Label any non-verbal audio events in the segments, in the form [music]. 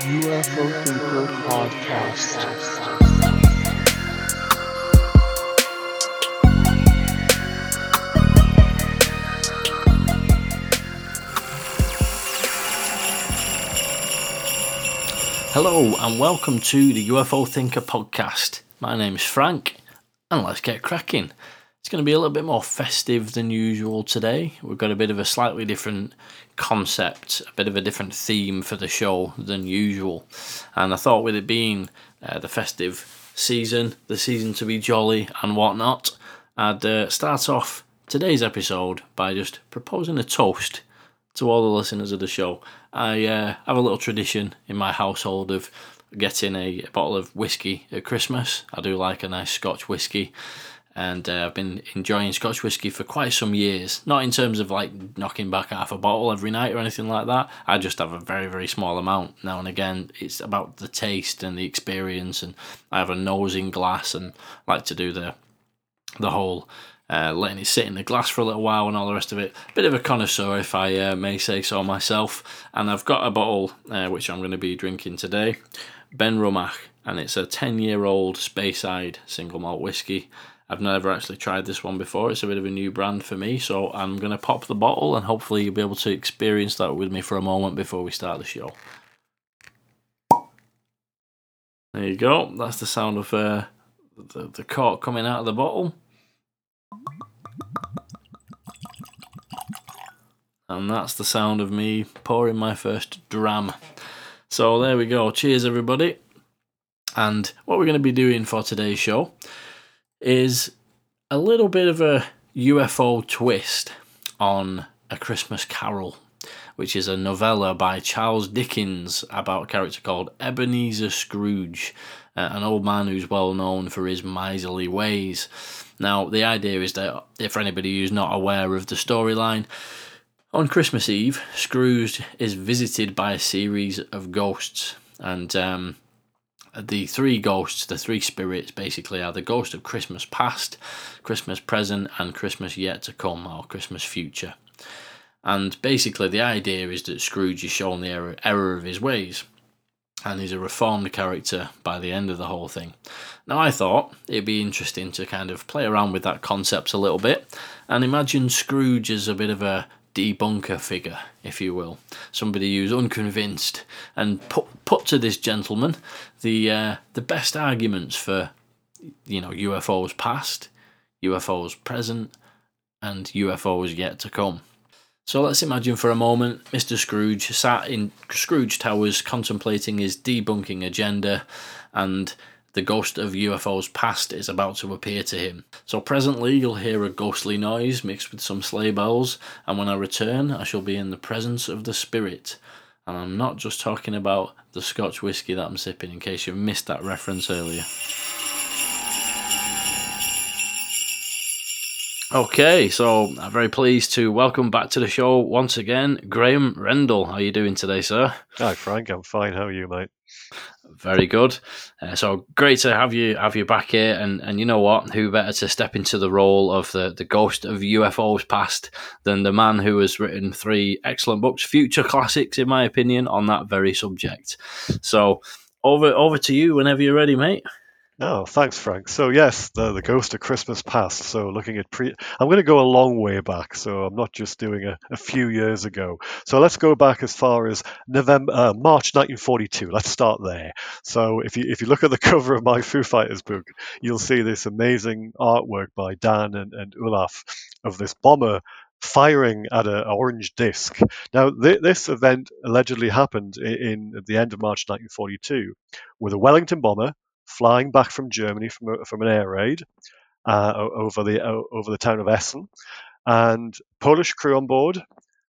UFO Thinker Podcast. Hello and welcome to the UFO Thinker podcast. My name is Frank and let's get cracking. It's going to be a little bit more festive than usual today. We've got a bit of a slightly different concept, a bit of a different theme for the show than usual. And I thought, with it being uh, the festive season, the season to be jolly and whatnot, I'd uh, start off today's episode by just proposing a toast to all the listeners of the show. I uh, have a little tradition in my household of getting a, a bottle of whiskey at Christmas. I do like a nice Scotch whiskey, and uh, I've been enjoying Scotch whiskey for quite some years. Not in terms of like knocking back half a bottle every night or anything like that. I just have a very very small amount now and again. It's about the taste and the experience, and I have a nosing glass and like to do the the whole uh, letting it sit in the glass for a little while and all the rest of it. Bit of a connoisseur, if I uh, may say so myself. And I've got a bottle uh, which I'm going to be drinking today, Ben Benromach, and it's a 10 year old Speyside single malt whiskey. I've never actually tried this one before. It's a bit of a new brand for me, so I'm going to pop the bottle and hopefully you'll be able to experience that with me for a moment before we start the show. There you go. That's the sound of uh, the, the cork coming out of the bottle. And that's the sound of me pouring my first dram. So there we go. Cheers, everybody. And what we're going to be doing for today's show is a little bit of a UFO twist on A Christmas Carol, which is a novella by Charles Dickens about a character called Ebenezer Scrooge, uh, an old man who's well known for his miserly ways. Now, the idea is that, if anybody who's not aware of the storyline, on Christmas Eve, Scrooge is visited by a series of ghosts, and um, the three ghosts, the three spirits, basically are the ghost of Christmas past, Christmas present, and Christmas yet to come, or Christmas future. And basically, the idea is that Scrooge is shown the error, error of his ways, and he's a reformed character by the end of the whole thing. Now, I thought it'd be interesting to kind of play around with that concept a little bit and imagine Scrooge as a bit of a debunker figure, if you will, somebody who's unconvinced, and put put to this gentleman the uh, the best arguments for you know UFOs past, UFOs present, and UFOs yet to come. So let's imagine for a moment Mr. Scrooge sat in Scrooge Towers contemplating his debunking agenda, and the ghost of UFOs past is about to appear to him. So presently you'll hear a ghostly noise mixed with some sleigh bells, and when I return, I shall be in the presence of the spirit. And I'm not just talking about the Scotch whisky that I'm sipping, in case you missed that reference earlier. Okay, so I'm very pleased to welcome back to the show once again, Graham Rendell. How are you doing today, sir? Hi, Frank. I'm fine. How are you, mate? Very good. Uh, so great to have you have you back here, and and you know what? Who better to step into the role of the the ghost of UFOs past than the man who has written three excellent books, future classics, in my opinion, on that very subject. So over over to you whenever you're ready, mate. Oh, thanks, Frank. So yes, the the Ghost of Christmas Past. So looking at pre, I'm going to go a long way back. So I'm not just doing a, a few years ago. So let's go back as far as November, uh, March 1942. Let's start there. So if you if you look at the [laughs] cover of my Foo Fighters book, you'll see this amazing artwork by Dan and, and Olaf of this bomber firing at an orange disc. Now, th- this event allegedly happened in, in, at the end of March 1942 with a Wellington bomber flying back from Germany from, a, from an air raid uh, over the over the town of Essen, and Polish crew on board.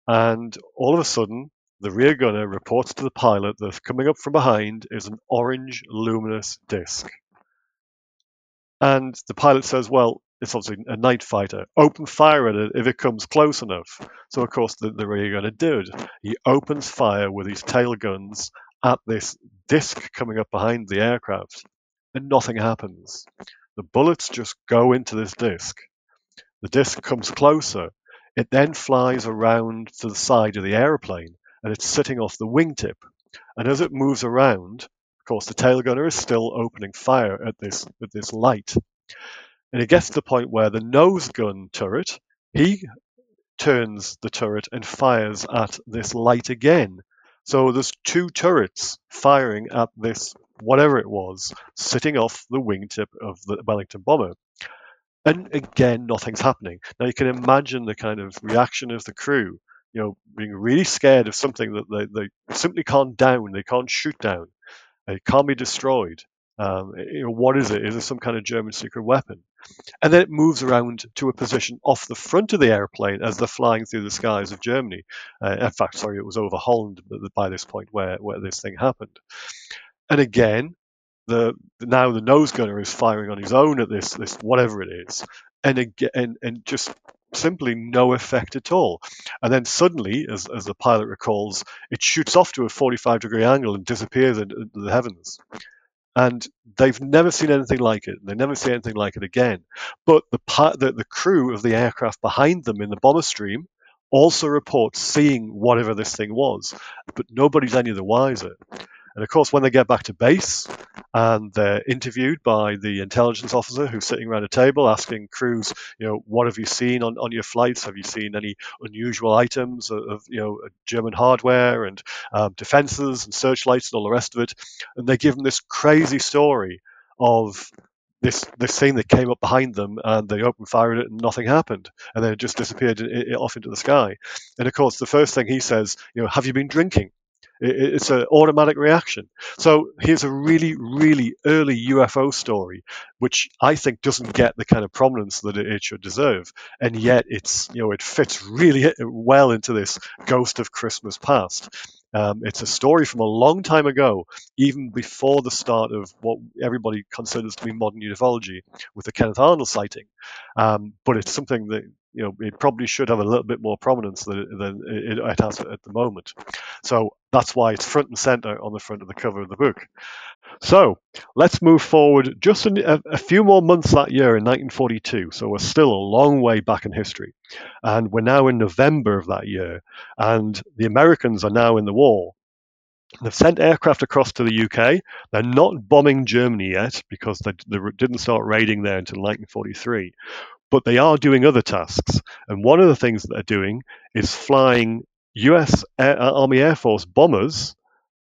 And all of a sudden, the rear gunner reports to the pilot that coming up from behind is an orange luminous disc. And the pilot says, "Well, it's obviously a night fighter. Open fire at it if it comes close enough." So of course the, the rear gunner did. He opens fire with his tail guns at this disc coming up behind the aircraft and nothing happens. The bullets just go into this disc. The disc comes closer. It then flies around to the side of the aeroplane and it's sitting off the wingtip. And as it moves around, of course, the tail gunner is still opening fire at this at this light. And it gets to the point where the nose gun turret, he turns the turret and fires at this light again. So there's two turrets firing at this whatever it was sitting off the wingtip of the Wellington bomber. And again, nothing's happening. Now you can imagine the kind of reaction of the crew, you know, being really scared of something that they, they simply can't down, they can't shoot down, it can't be destroyed. Um, you know, what is it? Is it some kind of German secret weapon? And then it moves around to a position off the front of the airplane as they're flying through the skies of Germany. Uh, in fact, sorry, it was over Holland by this point where, where this thing happened. And again, the now the nose gunner is firing on his own at this this whatever it is, and again and, and just simply no effect at all. And then suddenly, as, as the pilot recalls, it shoots off to a 45 degree angle and disappears into the heavens and they've never seen anything like it. They never see anything like it again. But the, the, the crew of the aircraft behind them in the bomber stream also reports seeing whatever this thing was, but nobody's any the wiser. And of course, when they get back to base and they're interviewed by the intelligence officer who's sitting around a table asking crews, you know, what have you seen on, on your flights? Have you seen any unusual items of, you know, German hardware and um, defenses and searchlights and all the rest of it? And they give them this crazy story of this this thing that came up behind them and they opened fire at it and nothing happened and then it just disappeared off into the sky and of course the first thing he says you know have you been drinking it's an automatic reaction. So here's a really, really early UFO story, which I think doesn't get the kind of prominence that it should deserve, and yet it's you know it fits really well into this ghost of Christmas past. Um, it's a story from a long time ago, even before the start of what everybody considers to be modern ufology, with the Kenneth Arnold sighting. Um, but it's something that you know it probably should have a little bit more prominence than, than it, it has at the moment. So that's why it's front and center on the front of the cover of the book. So let's move forward just a, a, few more months that year in 1942. So we're still a long way back in history. And we're now in November of that year. And the Americans are now in the war. They've sent aircraft across to the UK. They're not bombing Germany yet because they, they didn't start raiding there until 1943 but they are doing other tasks. And one of the things that they're doing is flying US Air, uh, Army Air Force bombers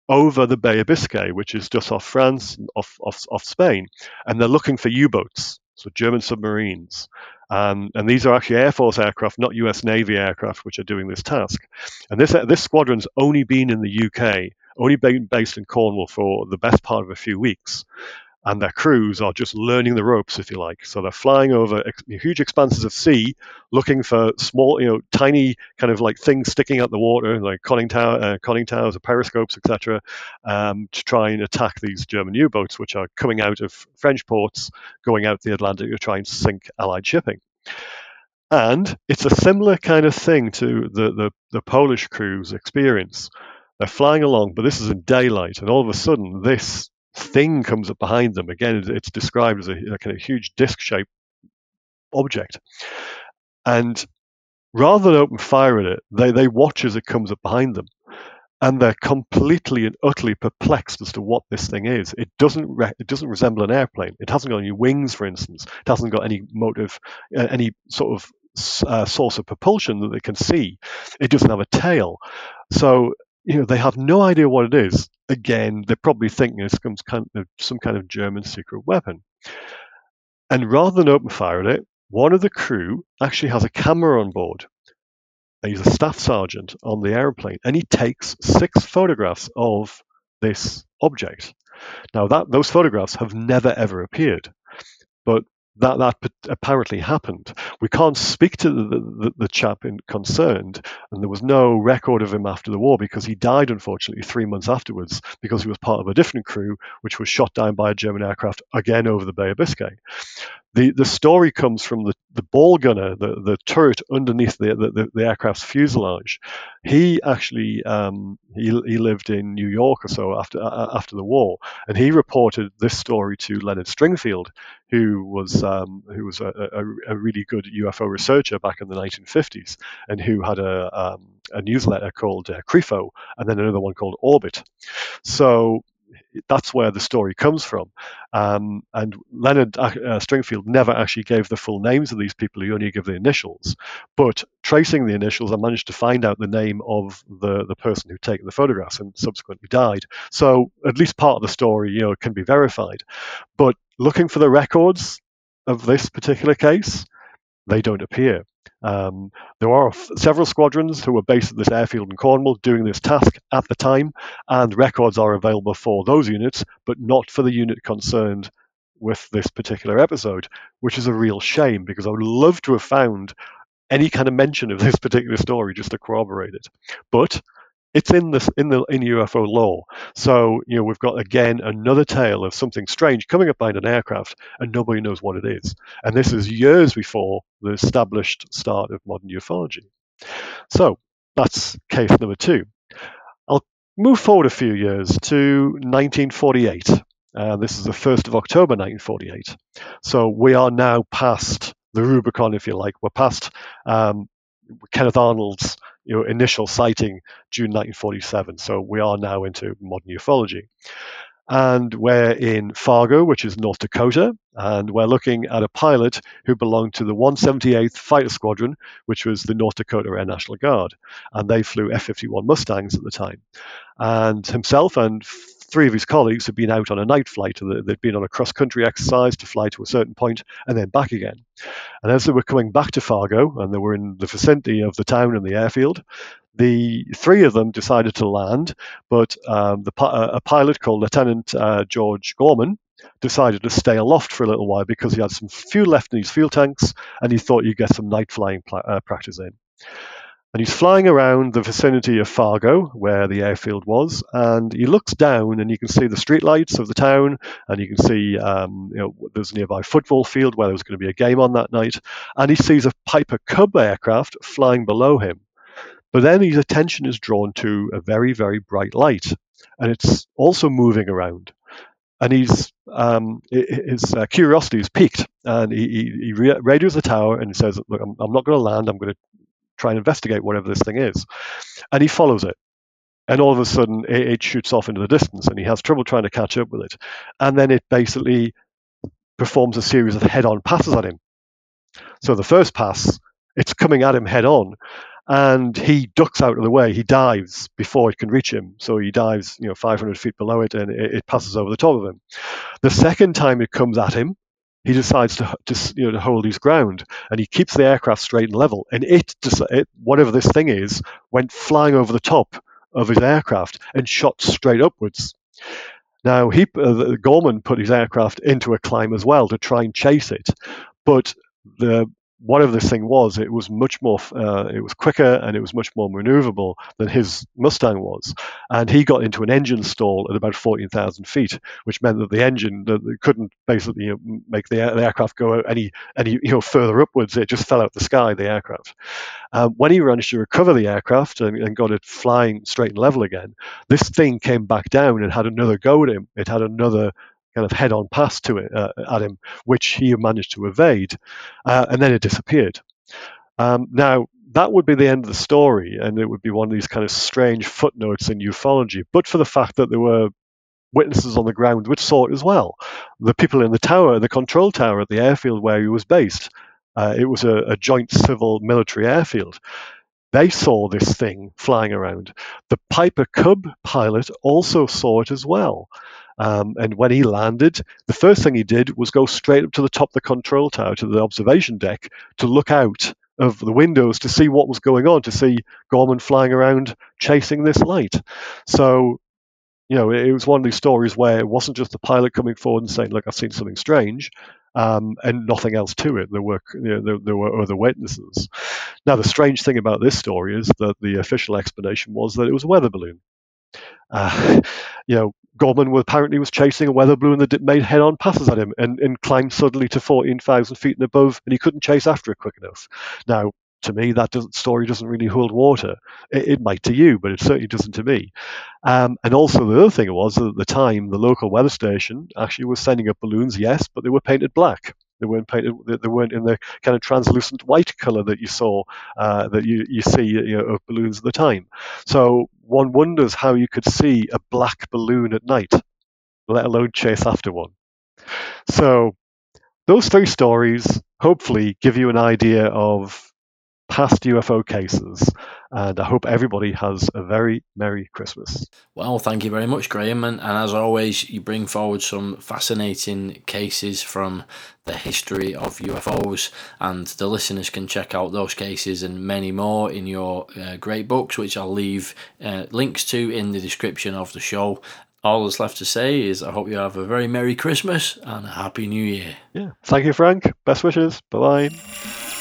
over the Bay of Biscay, which is just off France, off, off, off Spain. And they're looking for U boats, so German submarines. Um, and these are actually Air Force aircraft, not US Navy aircraft, which are doing this task. And this, this squadron's only been in the UK, only been based in Cornwall for the best part of a few weeks and their crews are just learning the ropes, if you like. So they're flying over ex- huge expanses of sea, looking for small, you know, tiny kind of like things sticking out the water, like conning, tower, uh, conning towers, or periscopes, etc., um, to try and attack these German U-boats, which are coming out of French ports, going out the Atlantic to try and sink Allied shipping. And it's a similar kind of thing to the, the, the Polish crews experience. They're flying along, but this is in daylight, and all of a sudden, this thing comes up behind them. Again, it's described as a, a kind of huge disc-shaped object, and rather than open fire at it, they they watch as it comes up behind them, and they're completely and utterly perplexed as to what this thing is. It doesn't re- it doesn't resemble an airplane. It hasn't got any wings, for instance. It hasn't got any motive, uh, any sort of uh, source of propulsion that they can see. It doesn't have a tail. So you know, they have no idea what it is. Again, they're probably thinking it's some kind of, some kind of German secret weapon. And rather than open fire at it, one of the crew actually has a camera on board. He's a staff sergeant on the airplane, and he takes six photographs of this object. Now, that those photographs have never ever appeared, but that that apparently happened. We can't speak to the, the, the, chap in, concerned, and there was no record of him after the war because he died, unfortunately, three months afterwards because he was part of a different crew which was shot down by a German aircraft again over the Bay of Biscay. The the story comes from the, the ball gunner, the, the turret underneath the, the, the aircraft's fuselage. He actually um, he, he lived in New York or so after uh, after the war, and he reported this story to Leonard Stringfield, who was um, who was a, a, a, really good UFO researcher back in the 1950s, and who had a um, a newsletter called uh, CRIFO, and then another one called Orbit. So that's where the story comes from. Um, and Leonard uh, uh, Stringfield never actually gave the full names of these people. He only gave the initials. But tracing the initials, I managed to find out the name of the, the person who'd taken the photographs and subsequently died. So at least part of the story, you know, can be verified. But looking for the records of this particular case, they don't appear. Um, there are f- several squadrons who were based at this airfield in Cornwall doing this task at the time, and records are available for those units, but not for the unit concerned with this particular episode, which is a real shame because I would love to have found any kind of mention of this particular story just to corroborate it. But it's in this in the in UFO lore. So you know we've got again another tale of something strange coming up behind an aircraft, and nobody knows what it is. And this is years before the established start of modern ufology. So that's case number two. I'll move forward a few years to 1948. Uh, this is the 1st of October 1948. So we are now past the Rubicon, if you like. We're past um, Kenneth Arnold's you know, initial sighting June 1947. So we are now into modern ufology. And we're in Fargo, which is North Dakota, and we're looking at a pilot who belonged to the 178th Fighter Squadron, which was the North Dakota Air National Guard. And they flew F 51 Mustangs at the time. And himself and three of his colleagues had been out on a night flight. They'd been on a cross country exercise to fly to a certain point and then back again. And as they were coming back to Fargo and they were in the vicinity of the town and the airfield, the three of them decided to land, but um, the, a pilot called Lieutenant uh, George Gorman decided to stay aloft for a little while because he had some fuel left in his fuel tanks and he thought he'd get some night flying pl- uh, practice in. And he's flying around the vicinity of Fargo, where the airfield was, and he looks down and you can see the streetlights of the town, and you can see um, you know, there's a nearby football field where there was going to be a game on that night, and he sees a Piper Cub aircraft flying below him. But then his attention is drawn to a very, very bright light, and it's also moving around. And he's um, his uh, curiosity is piqued, and he, he, he radios the tower and he says, "Look, I'm, I'm not going to land. I'm going to try and investigate whatever this thing is. And he follows it. And all of a sudden, it, shoots off into the distance, and he has trouble trying to catch up with it. And then it basically performs a series of head on passes at him. So the first pass, it's coming at him head on, and he ducks out of the way. He dives before it can reach him. So he dives, you know, 500 feet below it, and it passes over the top of him. The second time it comes at him, he decides to, to, you know, to hold his ground and he keeps the aircraft straight and level. And it, it, whatever this thing is, went flying over the top of his aircraft and shot straight upwards. Now, he, uh, Gorman put his aircraft into a climb as well to try and chase it, but the whatever this thing was, it was much more, uh, it was quicker and it was much more maneuverable than his Mustang was. And he got into an engine stall at about 14,000 feet, which meant that the engine that couldn't basically you know, make the, the, aircraft go any any you know further upwards. It just fell out of the sky, the aircraft. Um, when he managed to recover the aircraft and, and got it flying straight and level again, this thing came back down and had another go at him. It had another kind of head-on pass to it uh, at him, which he managed to evade, uh, and then it disappeared. Um, now that would be the end of the story, and it would be one of these kind of strange footnotes in ufology. But for the fact that there were witnesses on the ground which saw it as well, the people in the tower, the control tower at the airfield where he was based, uh, it was a, a joint civil military airfield. They saw this thing flying around. The Piper Cub pilot also saw it as well. Um, and when he landed, the first thing he did was go straight up to the top of the control tower, to the observation deck, to look out of the windows to see what was going on, to see Gorman flying around chasing this light. So, you know, it, was one of these stories where it wasn't just the pilot coming forward and saying, "Look, I've seen something strange," um, and nothing else to it. There were you know, there, there, were other witnesses. Now, the strange thing about this story is that the official explanation was that it was a weather balloon. Uh, [laughs] you know, Gorman apparently was chasing a weather balloon that made head-on passes at him and, and climbed suddenly to 14,000 feet and above, and he couldn't chase after it quick enough. Now, to me, that doesn't, story doesn't really hold water. It, it, might to you, but it certainly doesn't to me. Um, and also, the other thing was that at the time, the local weather station actually was sending up balloons, yes, but they were painted black. They weren't painted. They weren't in the kind of translucent white color that you saw, uh, that you you see you know, of balloons at the time. So one wonders how you could see a black balloon at night, let alone chase after one. So those three stories hopefully give you an idea of past UFO cases. And I hope everybody has a very Merry Christmas. Well, thank you very much, Graham. And, and, as always, you bring forward some fascinating cases from the history of UFOs. And the listeners can check out those cases and many more in your uh, great books, which I'll leave uh, links to in the description of the show. All that's left to say is I hope you have a very Merry Christmas and a Happy New Year. Yeah. Thank you, Frank. Best wishes. Bye bye.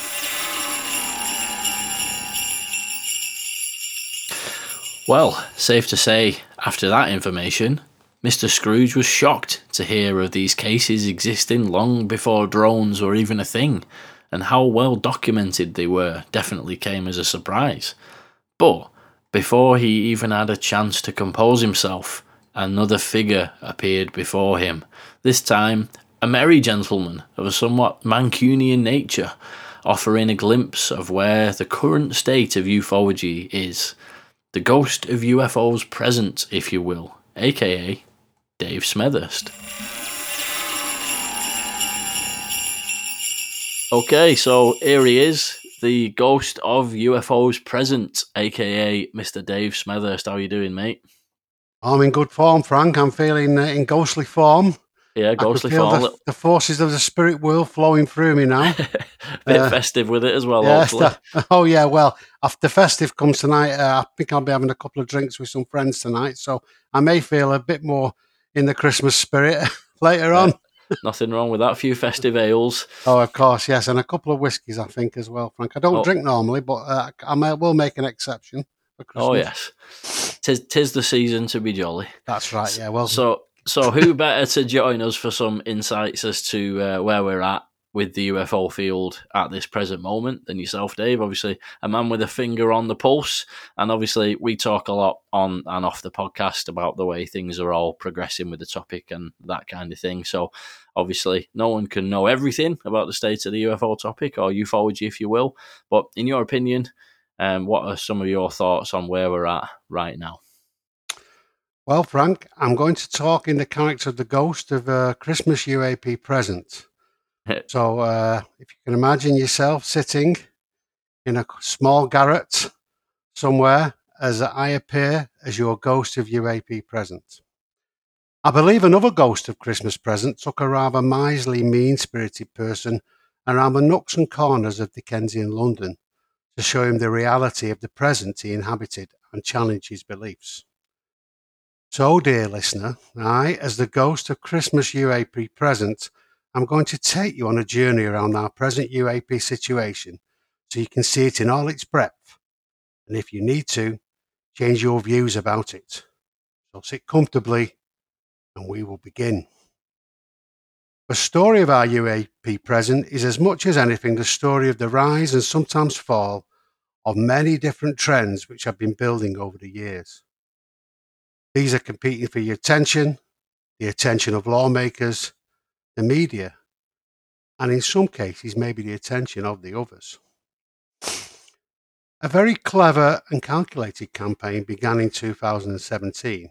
Well, safe to say, after that information, Mr. Scrooge was shocked to hear of these cases existing long before drones were even a thing, and how well documented they were definitely came as a surprise. But before he even had a chance to compose himself, another figure appeared before him, this time a merry gentleman of a somewhat Mancunian nature, offering a glimpse of where the current state of ufology is the ghost of UFOs present, if you will, aka Dave Smethurst. Okay, so here he is, the ghost of UFOs present, aka Mr. Dave Smethurst. How are you doing, mate? I'm in good form, Frank. I'm feeling uh, in ghostly form. Yeah, ghostly form. The, the, forces of the spirit world flowing through me now. [laughs] Bit uh, festive with it as well, yeah, [laughs] oh, yeah. Well, after festive comes tonight, uh, I think I'll be having a couple of drinks with some friends tonight. So I may feel a bit more in the Christmas spirit [laughs] later on. Nothing wrong with that. A few festive ales. Oh, of course, yes. And a couple of whiskies, I think, as well, Frank. I don't oh. drink normally, but uh, I may, will make an exception. Oh, yes. Tis, tis the season to be jolly. That's right, yeah. Well, so so, who better to join us for some insights as to uh, where we're at with the UFO field at this present moment than yourself, Dave? Obviously, a man with a finger on the pulse. And obviously, we talk a lot on and off the podcast about the way things are all progressing with the topic and that kind of thing. So, obviously, no one can know everything about the state of the UFO topic or ufology, if you will. But in your opinion, um, what are some of your thoughts on where we're at right now? Well, Frank, I'm going to talk in the character of the ghost of a Christmas UAP present. [laughs] so, uh, if you can imagine yourself sitting in a small garret somewhere as I appear as your ghost of UAP present. I believe another ghost of Christmas present took a rather miserly, mean spirited person around the nooks and corners of Dickensian London to show him the reality of the present he inhabited and challenge his beliefs. So, dear listener, I, as the ghost of Christmas UAP present, I'm going to take you on a journey around our present UAP situation so you can see it in all its breadth. And if you need to, change your views about it. So sit comfortably and we will begin. The story of our UAP present is as much as anything the story of the rise and sometimes fall of many different trends which have been building over the years. These are competing for your attention, the attention of lawmakers, the media, and in some cases, maybe the attention of the others. A very clever and calculated campaign began in 2017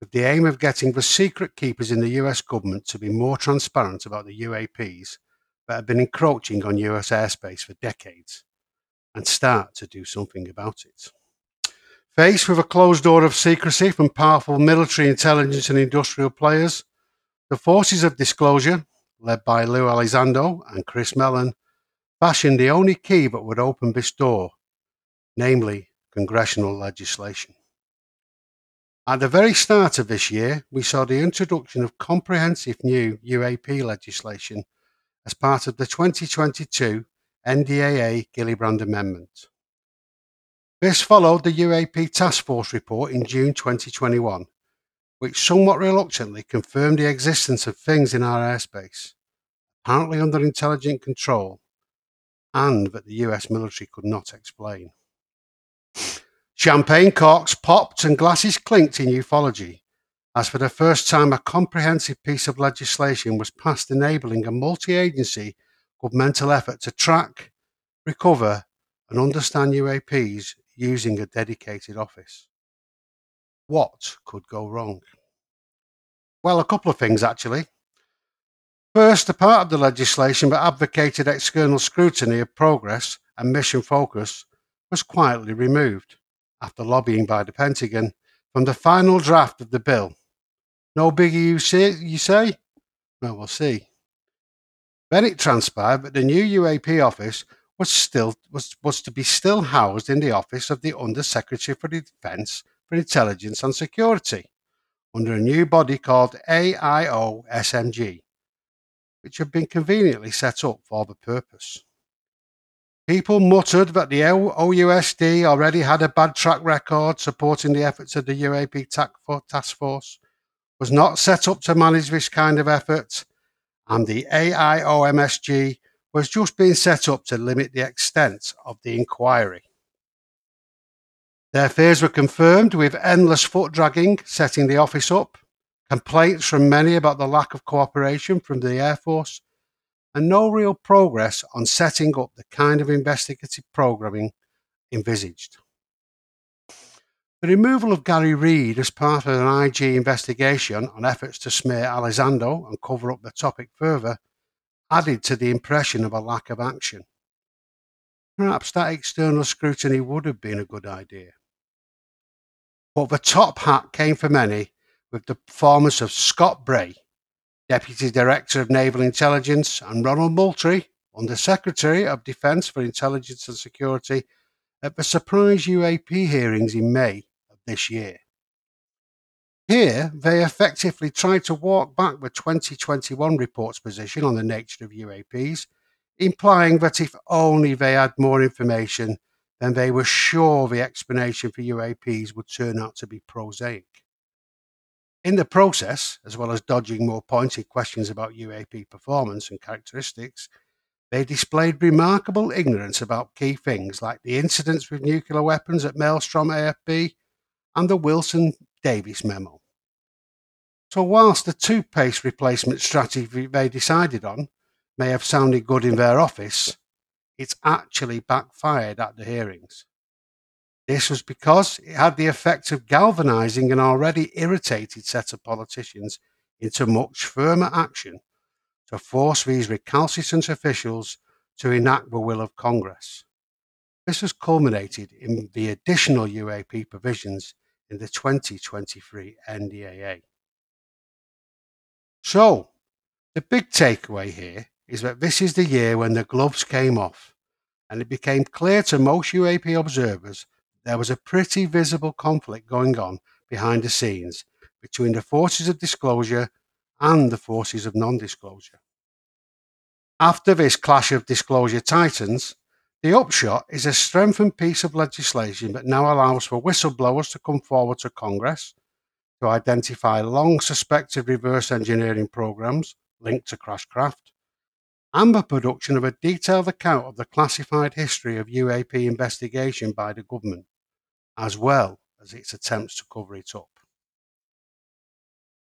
with the aim of getting the secret keepers in the US government to be more transparent about the UAPs that have been encroaching on US airspace for decades and start to do something about it. Faced with a closed door of secrecy from powerful military intelligence and industrial players, the forces of disclosure, led by Lou Elizondo and Chris Mellon, fashioned the only key that would open this door, namely congressional legislation. At the very start of this year, we saw the introduction of comprehensive new UAP legislation as part of the 2022 NDAA Gillibrand Amendment. This followed the UAP Task Force report in June 2021, which somewhat reluctantly confirmed the existence of things in our airspace, apparently under intelligent control, and that the US military could not explain. Champagne corks popped and glasses clinked in ufology, as for the first time a comprehensive piece of legislation was passed enabling a multi agency governmental effort to track, recover, and understand UAPs using a dedicated office. What could go wrong? Well, a couple of things actually. First, a part of the legislation that advocated external scrutiny of progress and mission focus was quietly removed after lobbying by the Pentagon from the final draft of the bill. No biggie, you say? You say? Well, we'll see. Then it transpired that the new UAP office was still was, was to be still housed in the office of the Under Secretary for Defence for Intelligence and Security under a new body called AIO SMG, which had been conveniently set up for the purpose. People muttered that the OUSD already had a bad track record supporting the efforts of the UAP task force, was not set up to manage this kind of effort, and the AOIMSG was just being set up to limit the extent of the inquiry. Their fears were confirmed with endless foot dragging setting the office up, complaints from many about the lack of cooperation from the Air Force, and no real progress on setting up the kind of investigative programming envisaged. The removal of Garry Reid as part of an IG investigation on efforts to smear Elizondo and cover up the topic further added to the impression of a lack of action. Perhaps that external scrutiny would have been a good idea. But the top hat came for many with the performance of Scott Bray, Deputy Director of Naval Intelligence, and Ronald Moultrie, Under Secretary of Defence for Intelligence and Security, at the surprise UAP hearings in May of this year. Here, they effectively tried to walk back the 2021 report's position on the nature of UAPs, implying that if only they had more information, then they were sure the explanation for UAPs would turn out to be prosaic. In the process, as well as dodging more pointed questions about UAP performance and characteristics, they displayed remarkable ignorance about key things like the incidents with nuclear weapons at Malmstrom AFB and the Wilson Davis memo. So, whilst the toothpaste replacement strategy they decided on may have sounded good in their office, it's actually backfired at the hearings. This was because it had the effect of galvanizing an already irritated set of politicians into much firmer action to force these recalcitrant officials to enact the will of Congress. This has culminated in the additional UAP provisions in the 2023 NDAA. So, the big takeaway here is that this is the year when the gloves came off, and it became clear to most UAP observers there was a pretty visible conflict going on behind the scenes between the forces of disclosure and the forces of non disclosure. After this clash of disclosure titans, the upshot is a strengthened piece of legislation that now allows for whistleblowers to come forward to Congress to identify long suspected reverse engineering programs linked to Crashcraft and the production of a detailed account of the classified history of UAP investigation by the government, as well as its attempts to cover it up.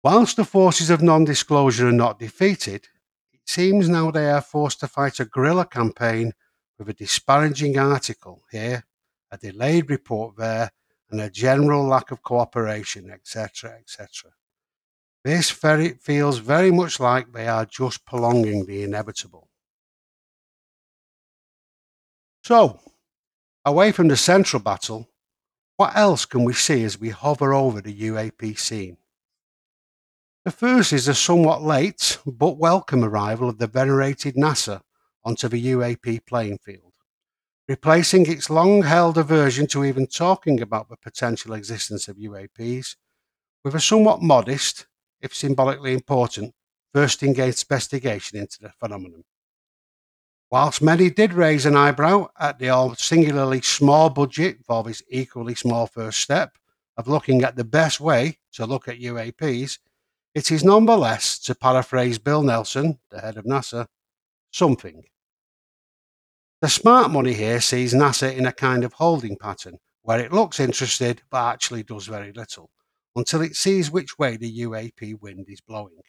Whilst the forces of non disclosure are not defeated, it seems now they are forced to fight a guerrilla campaign with a disparaging article here, a delayed report there, and a general lack of cooperation, etc., etc. This very, feels very much like they are just prolonging the inevitable. So, away from the central battle, what else can we see as we hover over the UAP scene? The first is the somewhat late but welcome arrival of the venerated NASA onto the UAP playing field, replacing its long held aversion to even talking about the potential existence of UAPs with a somewhat modest if symbolically important, first investigation into the phenomenon. Whilst many did raise an eyebrow at the singularly small budget for this equally small first step, of looking at the best way to look at UAPs, it is nonetheless, to paraphrase Bill Nelson, the head of NASA, something. The smart money here sees NASA in a kind of holding pattern where it looks interested but actually does very little until it sees which way the UAP wind is blowing.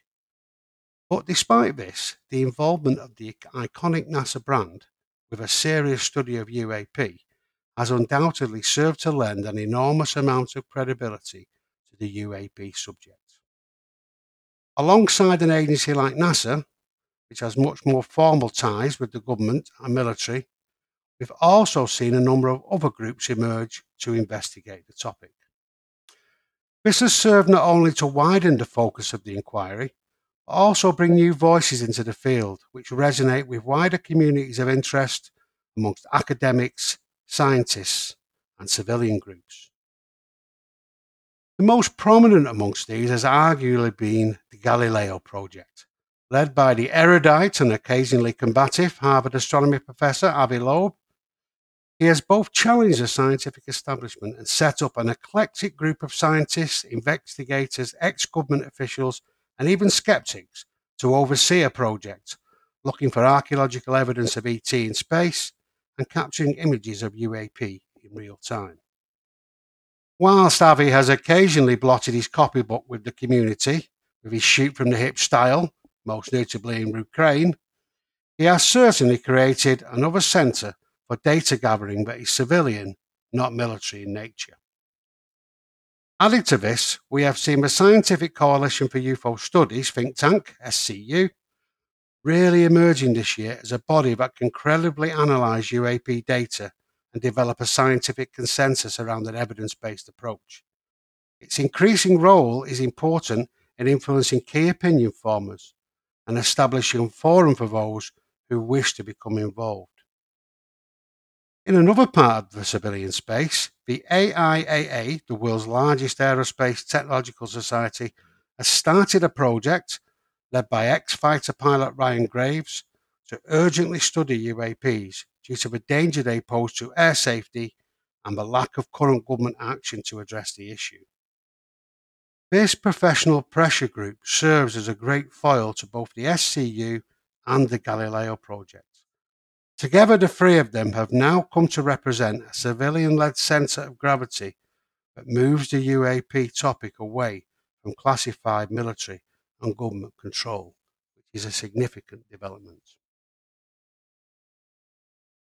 But despite this, the involvement of the iconic NASA brand with a serious study of UAP has undoubtedly served to lend an enormous amount of credibility to the UAP subject. Alongside an agency like NASA, which has much more formal ties with the government and military, we've also seen a number of other groups emerge to investigate the topic. This has served not only to widen the focus of the inquiry, but also bring new voices into the field which resonate with wider communities of interest amongst academics, scientists, and civilian groups. The most prominent amongst these has arguably been the Galileo Project, led by the erudite and occasionally combative Harvard astronomy professor Avi Loeb. He has both challenged the scientific establishment and set up an eclectic group of scientists, investigators, ex government officials, and even skeptics to oversee a project looking for archaeological evidence of ET in space and capturing images of UAP in real time. Whilst Avi has occasionally blotted his copybook with the community with his shoot from the hip style, most notably in Ukraine, he has certainly created another centre for data gathering that is civilian, not military in nature. Added to this, we have seen the Scientific Coalition for UFO Studies think tank, SCU, really emerging this year as a body that can credibly analyse UAP data and develop a scientific consensus around an evidence based approach. Its increasing role is important in influencing key opinion formers and establishing a forum for those who wish to become involved. In another part of the civilian space, the AIAA, the world's largest aerospace technological society, has started a project led by ex fighter pilot Ryan Graves, to urgently study UAPs due to the danger they pose to air safety and the lack of current government action to address the issue. This professional pressure group serves as a great foil to both the SCU and the Galileo project. Together, the three of them have now come to represent a civilian led centre of gravity that moves the UAP topic away from classified military and government control, which is a significant development.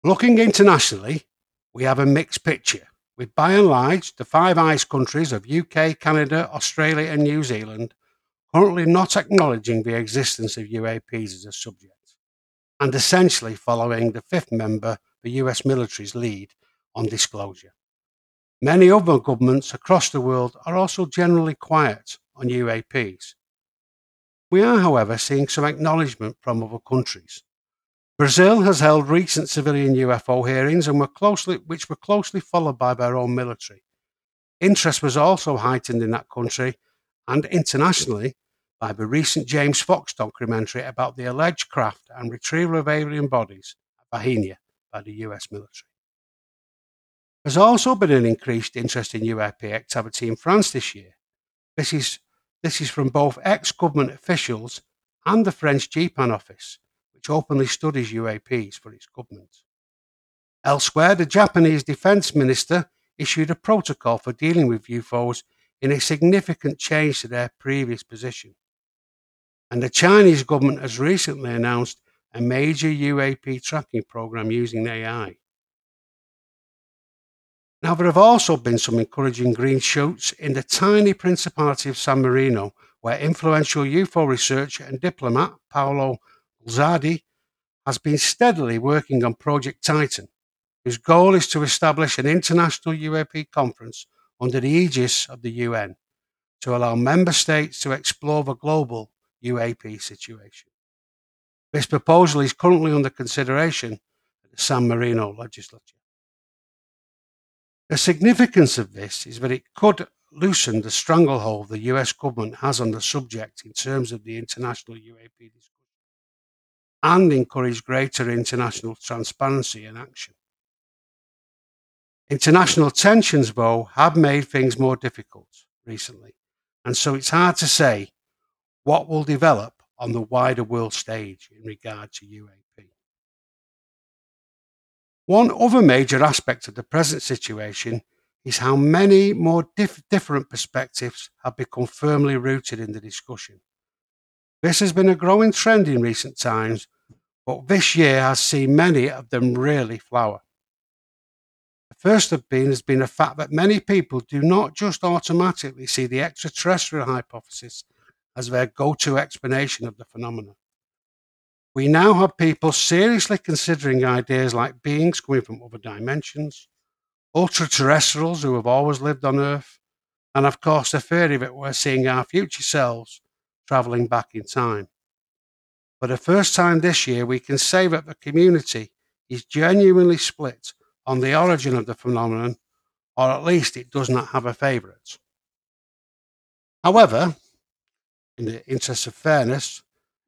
Looking internationally, we have a mixed picture, with by and large the five Eyes countries of UK, Canada, Australia, and New Zealand currently not acknowledging the existence of UAPs as a subject, and essentially following the fifth member, the US military's lead on disclosure. Many other governments across the world are also generally quiet on UAPs, we are, however, seeing some acknowledgement from other countries. Brazil has held recent civilian UFO hearings and were closely, which were closely followed by their own military. Interest was also heightened in that country and internationally by the recent James Fox documentary about the alleged craft and retrieval of alien bodies at Varginha by the US military. There's also been an increased interest in UAP activity in France this year. This is this is from both ex government officials and the French GEIPAN office, which openly studies UAPs for its government. Elsewhere, the Japanese defense minister issued a protocol for dealing with UFOs in a significant change to their previous position. And the Chinese government has recently announced a major UAP tracking program using AI. Now, there have also been some encouraging green shoots in the tiny Principality of San Marino, where influential UFO researcher and diplomat Paolo Guzzardi has been steadily working on Project Titan, whose goal is to establish an international UAP conference under the aegis of the UN to allow member states to explore the global UAP situation. This proposal is currently under consideration at the San Marino legislature. The significance of this is that it could loosen the stranglehold the US government has on the subject in terms of the international UAP discussion and encourage greater international transparency and action. International tensions, though, have made things more difficult recently, and so it's hard to say what will develop on the wider world stage in regard to UAP. One other major aspect of the present situation is how many more dif- different perspectives have become firmly rooted in the discussion. This has been a growing trend in recent times, but this year has seen many of them really flower. The first of been has been the fact that many people do not just automatically see the extraterrestrial hypothesis as their go to explanation of the phenomenon. We now have people seriously considering ideas like beings coming from other dimensions, ultra terrestrials who have always lived on Earth, and of course the theory that we're seeing our future selves travelling back in time. For the first time this year, we can say that the community is genuinely split on the origin of the phenomenon, or at least it does not have a favourite. However, in the interest of fairness,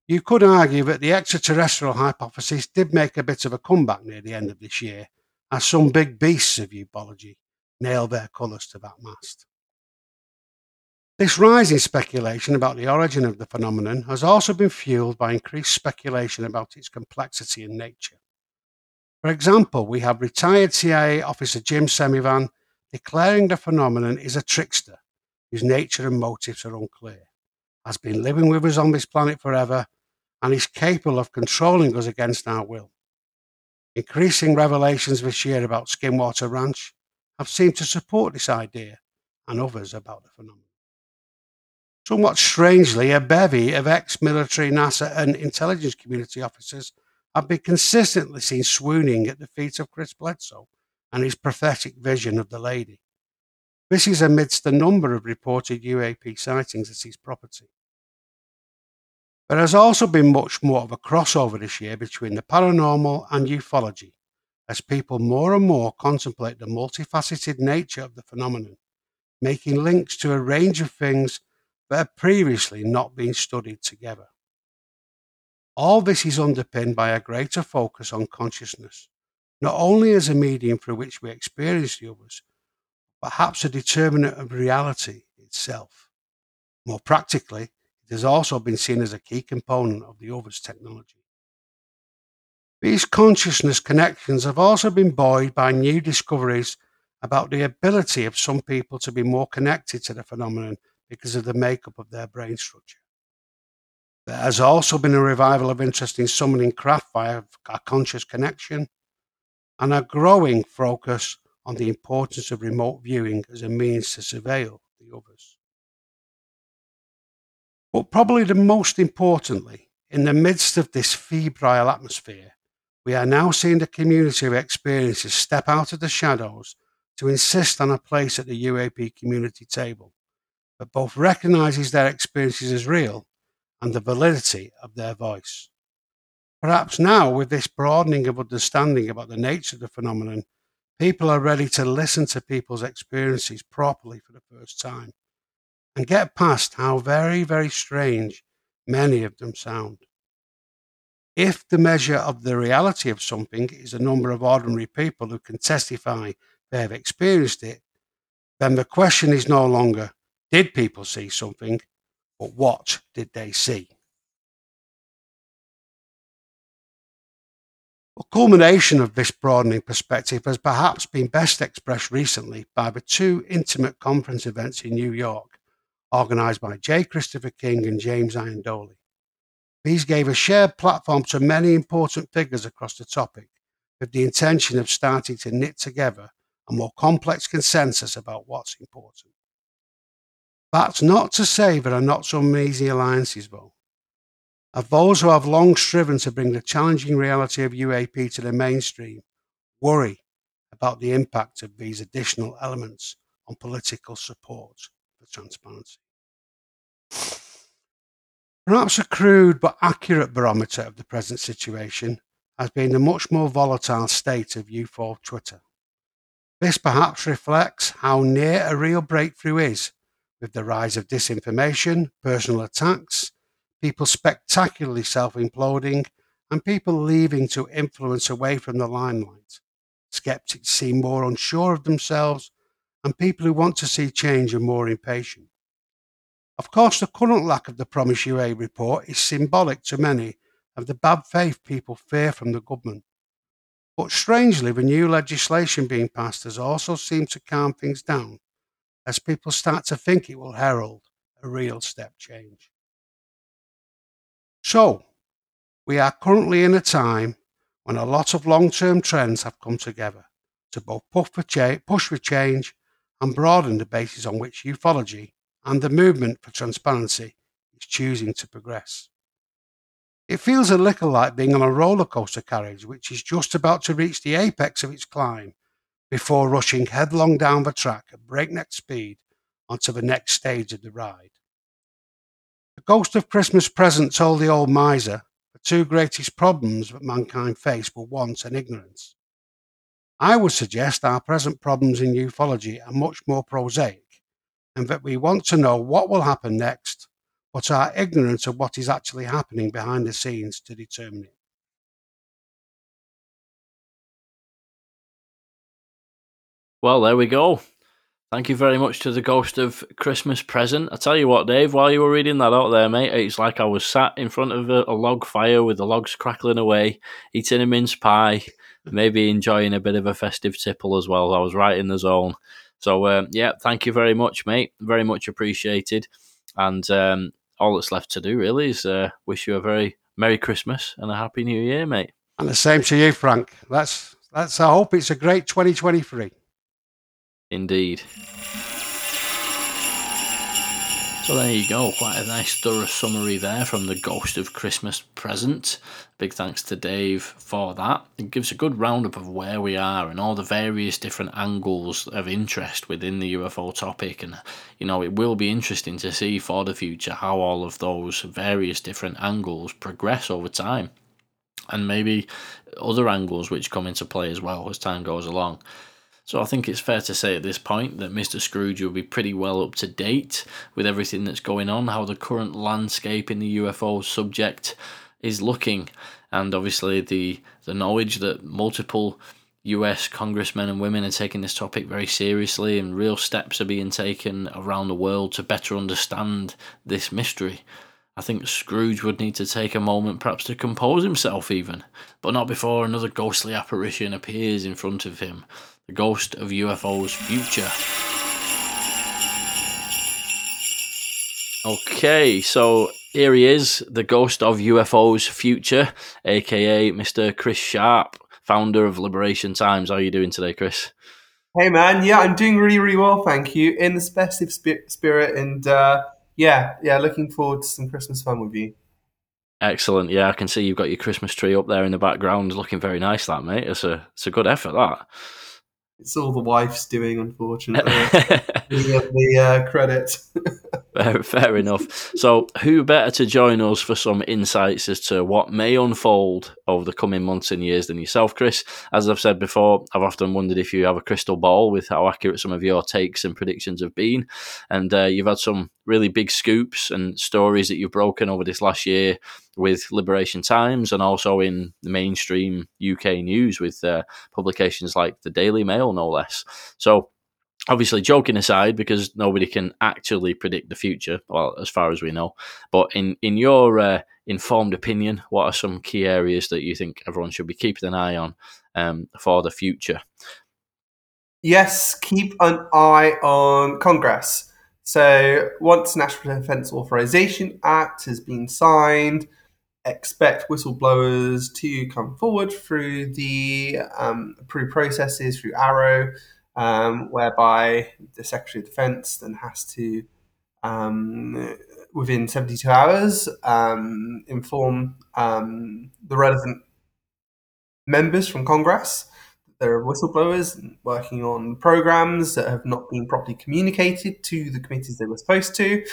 you could argue that the extraterrestrial hypothesis did make a bit of a comeback near the end of this year, as some big beasts of ufology nailed their colours to that mast. This rise in speculation about the origin of the phenomenon has also been fueled by increased speculation about its complexity and nature. For example, we have retired CIA officer Jim Semivan declaring the phenomenon is a trickster whose nature and motives are unclear has been living with us on this planet forever and is capable of controlling us against our will. Increasing revelations this year about Skinwalker Ranch have seemed to support this idea and others about the phenomenon. Somewhat strangely, a bevy of ex military, NASA, and intelligence community officers have been consistently seen swooning at the feet of Chris Bledsoe and his prophetic vision of the lady. This is amidst the number of reported UAP sightings at his property. There has also been much more of a crossover this year between the paranormal and ufology, as people more and more contemplate the multifaceted nature of the phenomenon, making links to a range of things that have previously not been studied together. All this is underpinned by a greater focus on consciousness, not only as a medium through which we experience the others, but perhaps a determinant of reality itself. More practically, it has also been seen as a key component of the others technology. These consciousness connections have also been buoyed by new discoveries about the ability of some people to be more connected to the phenomenon because of the makeup of their brain structure. There has also been a revival of interest in summoning craft via a conscious connection and a growing focus on the importance of remote viewing as a means to surveil the others. But probably the most importantly, in the midst of this febrile atmosphere, we are now seeing the community of experiences step out of the shadows to insist on a place at the UAP community table that both recognizes their experiences as real and the validity of their voice. Perhaps now, with this broadening of understanding about the nature of the phenomenon, People are ready to listen to people's experiences properly for the first time and get past how very, very strange many of them sound. If the measure of the reality of something is the number of ordinary people who can testify they have experienced it, then the question is no longer did people see something, but what did they see? A culmination of this broadening perspective has perhaps been best expressed recently by the two intimate conference events in New York, organised by J. Christopher King and James Iandoli. These gave a shared platform to many important figures across the topic, with the intention of starting to knit together a more complex consensus about what's important. That's not to say there are not some easy alliances, though of those who have long striven to bring the challenging reality of UAP to the mainstream worry about the impact of these additional elements on political support for transparency. Perhaps a crude but accurate barometer of the present situation has been the much more volatile state of UFO Twitter. This perhaps reflects how near a real breakthrough is with the rise of disinformation, personal attacks, people spectacularly self imploding, and people leaving to influence away from the limelight, skeptics seem more unsure of themselves, and people who want to see change are more impatient. Of course, the current lack of the Promise UA report is symbolic to many of the bad faith people fear from the government. But strangely, the new legislation being passed has also seemed to calm things down as people start to think it will herald a real step change. So, we are currently in a time when a lot of long term trends have come together to both push for, change and broaden the basis on which ufology and the movement for transparency is choosing to progress. It feels a little like being on a roller coaster carriage which is just about to reach the apex of its climb before rushing headlong down the track at breakneck speed onto the next stage of the ride. The ghost of Christmas present told the old miser the two greatest problems that mankind face were want and ignorance. I would suggest our present problems in ufology are much more prosaic, and that we want to know what will happen next, but are ignorant of what is actually happening behind the scenes to determine it. Well, there we go. Thank you very much to the Ghost of Christmas Present. I tell you what, Dave, while you were reading that out there, mate, it's like I was sat in front of a, a log fire with the logs crackling away, eating a mince pie, maybe enjoying a bit of a festive tipple as well. I was right in the zone. So, um, yeah, thank you very much, mate. Very much appreciated. And um, all that's left to do, really, is uh, wish you a very Merry Christmas and a Happy New Year, mate. And the same to you, Frank. That's that's. I hope it's a great 2023. Indeed. So there you go, quite a nice thorough summary there from the Ghost of Christmas Present. Big thanks to Dave for that. It gives a good roundup of where we are and all the various different angles of interest within the UFO topic. And, you know, it will be interesting to see for the future how all of those various different angles progress over time. And maybe other angles which come into play as well as time goes along. So I think it's fair to say at this point that Mr. Scrooge will be pretty well up to date with everything that's going on, how the current landscape in the UFO subject is looking, and obviously the the knowledge that multiple US congressmen and women are taking this topic very seriously and real steps are being taken around the world to better understand this mystery. I think Scrooge would need to take a moment perhaps to compose himself even, but not before another ghostly apparition appears in front of him the ghost of UFO's future. Okay, so here he is, the ghost of UFO's future, aka Mr. Chris Sharp, founder of Liberation Times. How are you doing today, Chris? Hey man, yeah, I'm doing really, really well, thank you. In the festive spirit, and uh, yeah, yeah, looking forward to some Christmas fun with you. Excellent. Yeah, I can see you've got your Christmas tree up there in the background, looking very nice. That mate, it's a it's a good effort. That it's all the wife's doing, unfortunately. [laughs] the uh, credit. [laughs] fair, [laughs] fair enough. So, who better to join us for some insights as to what may unfold over the coming months and years than yourself, Chris? As I've said before, I've often wondered if you have a crystal ball with how accurate some of your takes and predictions have been. And uh, you've had some really big scoops and stories that you've broken over this last year with Liberation Times and also in the mainstream UK news with uh, publications like the Daily Mail, no less. So, obviously, joking aside, because nobody can actually predict the future, well, as far as we know. But in in your uh, informed opinion, what are some key areas that you think everyone should be keeping an eye on um, for the future? Yes, keep an eye on Congress. So once National Defence Authorization Act has been signed, expect whistleblowers to come forward through the um, approved processes through AARO, um, whereby the Secretary of Defence then has to, um, within 72 hours, um, inform um, the relevant members from Congress there are whistleblowers working on programs that have not been properly communicated to the committees they were supposed to.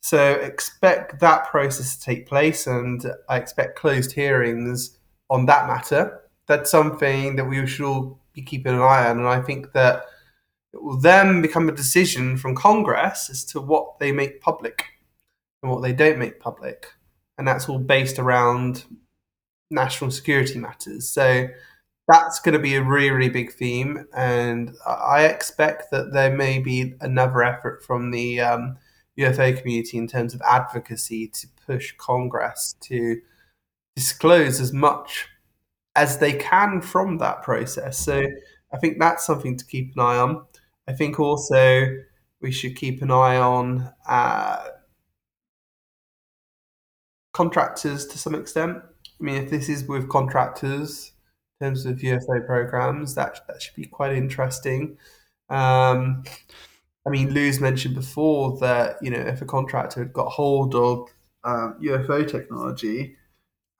So expect that process to take place, and I expect closed hearings on that matter. That's something that we should all be keeping an eye on, and I think that it will then become a decision from Congress as to what they make public and what they don't make public, and that's all based around national security matters. So that's going to be a really, really big theme, and I expect that there may be another effort from the um, UFO community in terms of advocacy to push Congress to disclose as much as they can from that process. So I think that's something to keep an eye on. I think also we should keep an eye on uh, contractors to some extent. I mean, if this is with contractors in terms of UFO programs, that that should be quite interesting. Um, I mean, Lou's mentioned before that you know if a contractor had got hold of um, UFO technology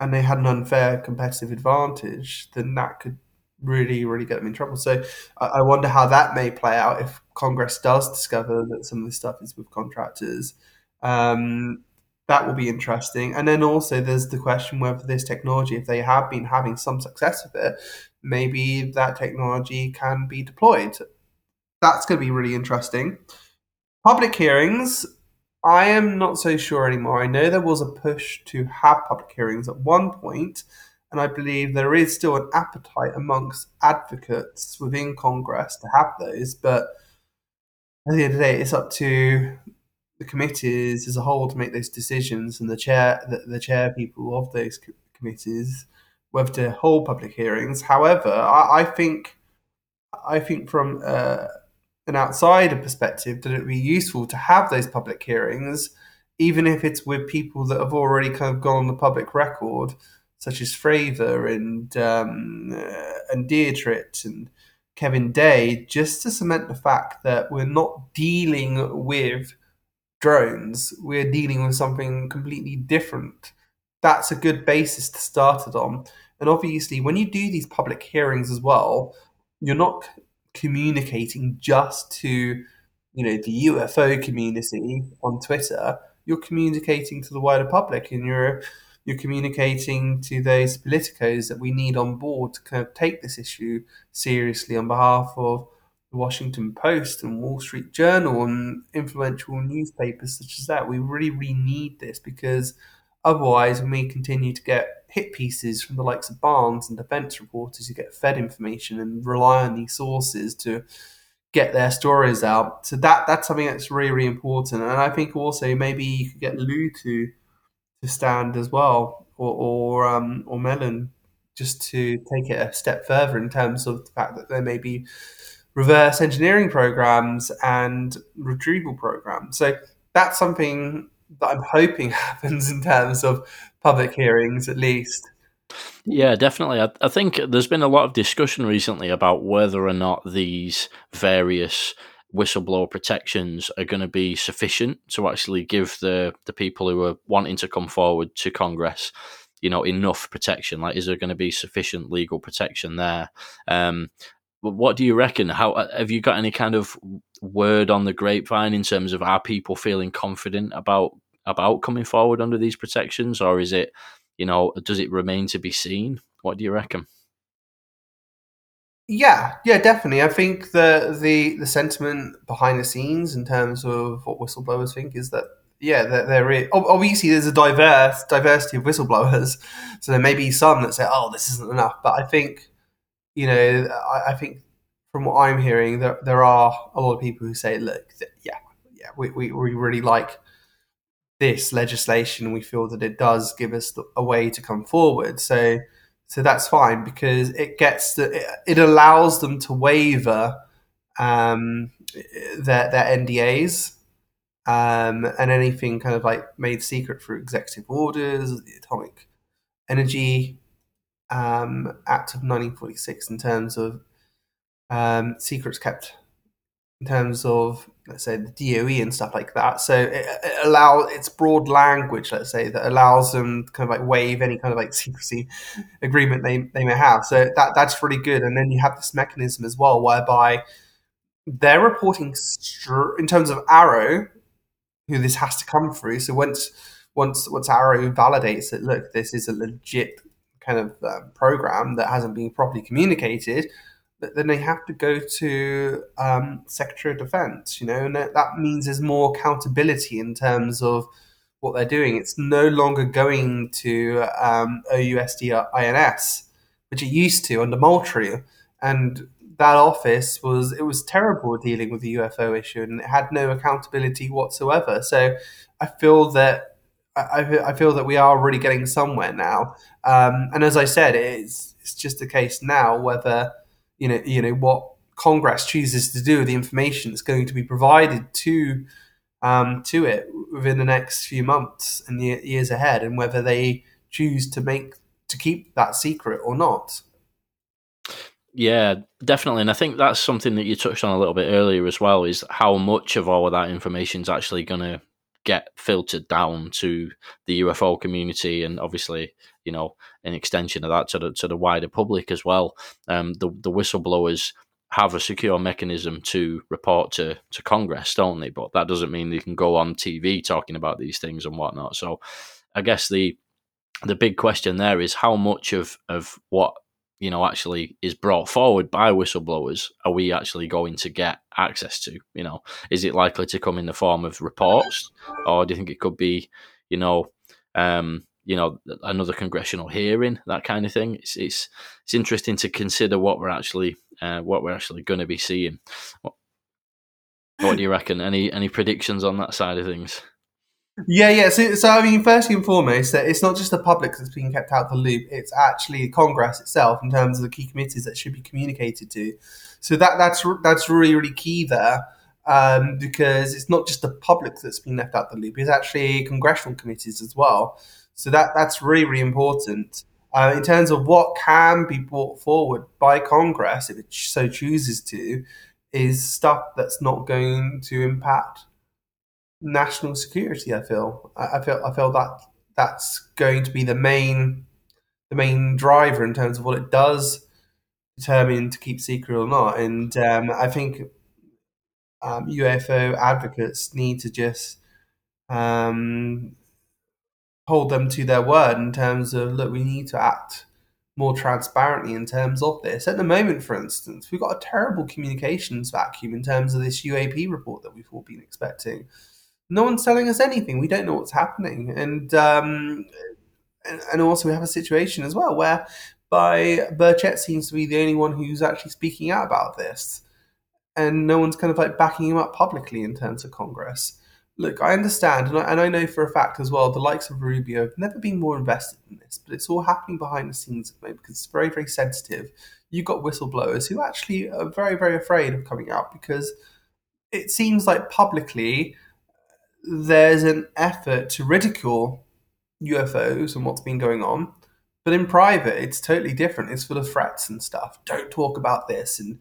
and they had an unfair competitive advantage, then that could really, really get them in trouble. So I, I wonder how that may play out if Congress does discover that some of this stuff is with contractors. Um, that will be interesting. And then also there's the question whether this technology, if they have been having some success with it, maybe that technology can be deployed. That's going to be really interesting. Public hearings, I am not so sure anymore. I know there was a push to have public hearings at one point, and I believe there is still an appetite amongst advocates within Congress to have those, but at the end of the day, it's up to the committees as a whole to make those decisions and the chair the, the chair people of those co- committees whether to hold public hearings. However, I, I think I think from uh, an outsider perspective that it would be useful to have those public hearings, even if it's with people that have already kind of gone on the public record, such as Fravor and um, uh, and Dietrich and Kevin Day, just to cement the fact that we're not dealing with drones, we're dealing with something completely different. That's a good basis to start it on. And obviously, when you do these public hearings as well, you're not communicating just to, you know, the UFO community on Twitter. You're communicating to the wider public, and you're you're communicating to those politicos that we need on board to kind of take this issue seriously on behalf of the Washington Post and Wall Street Journal and influential newspapers such as that. We really, really need this because otherwise, when we continue to get hit pieces from the likes of Barnes and defense reporters who get fed information and rely on these sources to get their stories out. So that that's something that's really, really important. And I think also maybe you could get Lou to to stand as well, or or um, or Mellon, just to take it a step further in terms of the fact that there may be reverse engineering programs and retrieval programs. So that's something that I'm hoping [laughs] happens in terms of public hearings, at least. Yeah, definitely. I, I think there's been a lot of discussion recently about whether or not these various whistleblower protections are going to be sufficient to actually give the the people who are wanting to come forward to Congress, you know, enough protection. Like, is there going to be sufficient legal protection there? Um, what do you reckon? How uh, have you got any kind of word on the grapevine in terms of are people feeling confident about about coming forward under these protections, or is it, you know, does it remain to be seen? What do you reckon? Yeah, yeah, definitely. I think the the the sentiment behind the scenes in terms of what whistleblowers think is that yeah, there, there is obviously there's a diverse diversity of whistleblowers, [laughs] so there may be some that say, "Oh, this isn't enough," but I think you know, I, I think from what I'm hearing, there there are a lot of people who say, "Look, yeah, yeah, we, we, we really like this legislation. We feel that it does give us a way to come forward." So so that's fine because it gets the, it, allows them to waiver um, their their NDAs um, and anything kind of like made secret through executive orders, the Atomic Energy um, Act of 1946, in terms of um, secrets kept in terms of let's say the DOE and stuff like that. So it, it allows it's broad language, let's say, that allows them kind of like waive any kind of like [laughs] secrecy agreement they, they may have. So that that's really good. And then you have this mechanism as well, whereby they're reporting str- in terms of AARO, who this has to come through. So once once once AARO validates that, look, this is a legit kind of um, program that hasn't been properly communicated then they have to go to um, Secretary of Defense, you know, and that, that means there's more accountability in terms of what they're doing. It's no longer going to um, OUSD I&S which it used to under Moultrie, and that office was it was terrible dealing with the UFO issue, and it had no accountability whatsoever. So I feel that I, I feel that we are really getting somewhere now. Um, and as I said, it's it's just a case now whether you know you know what Congress chooses to do with the information that's going to be provided to um, to it within the next few months and years ahead, and whether they choose to make to keep that secret or not. Yeah, definitely, and I think that's something that you touched on a little bit earlier as well. Is how much of all of that information is actually going to get filtered down to the UFO community, and obviously, you know, an extension of that to the to the wider public as well. Um, the the whistleblowers have a secure mechanism to report to, to Congress, don't they? But that doesn't mean they can go on TV talking about these things and whatnot. So I guess the the big question there is how much of, of what you know actually is brought forward by whistleblowers are we actually going to get access to? You know, is it likely to come in the form of reports, or do you think it could be, you know, um, you know another congressional hearing that kind of thing it's it's it's interesting to consider what we're actually uh, what we're actually going to be seeing what, what do you reckon any any predictions on that side of things yeah, yeah. So, so I mean, first and foremost, it's not just the public that's being kept out of the loop. It's actually Congress itself in terms of the key committees that should be communicated to. So that that's that's really really key there um, because it's not just the public that's been left out the loop. It's actually congressional committees as well. So that that's really really important. Uh, in terms of what can be brought forward by Congress, if it so chooses to, is stuff that's not going to impact national security. I feel. I, I feel. I feel that that's going to be the main the main driver in terms of what it does determine to keep secret or not. And um, I think um, UFO advocates need to just um, hold them to their word in terms of look, we need to act more transparently in terms of this. At the moment, for instance, we've got a terrible communications vacuum in terms of this UAP report that we've all been expecting. No one's telling us anything. We don't know what's happening, and um, and also we have a situation as well where by Burchett seems to be the only one who's actually speaking out about this, and no one's kind of like backing him up publicly in terms of Congress look, I understand, and I, and I know for a fact as well, the likes of Rubio have never been more invested in this, but it's all happening behind the scenes at the moment because it's very, very sensitive. You've got whistleblowers who actually are very, very afraid of coming out because it seems like publicly there's an effort to ridicule UFOs and what's been going on. But in private, it's totally different. It's full of threats and stuff. Don't talk about this and,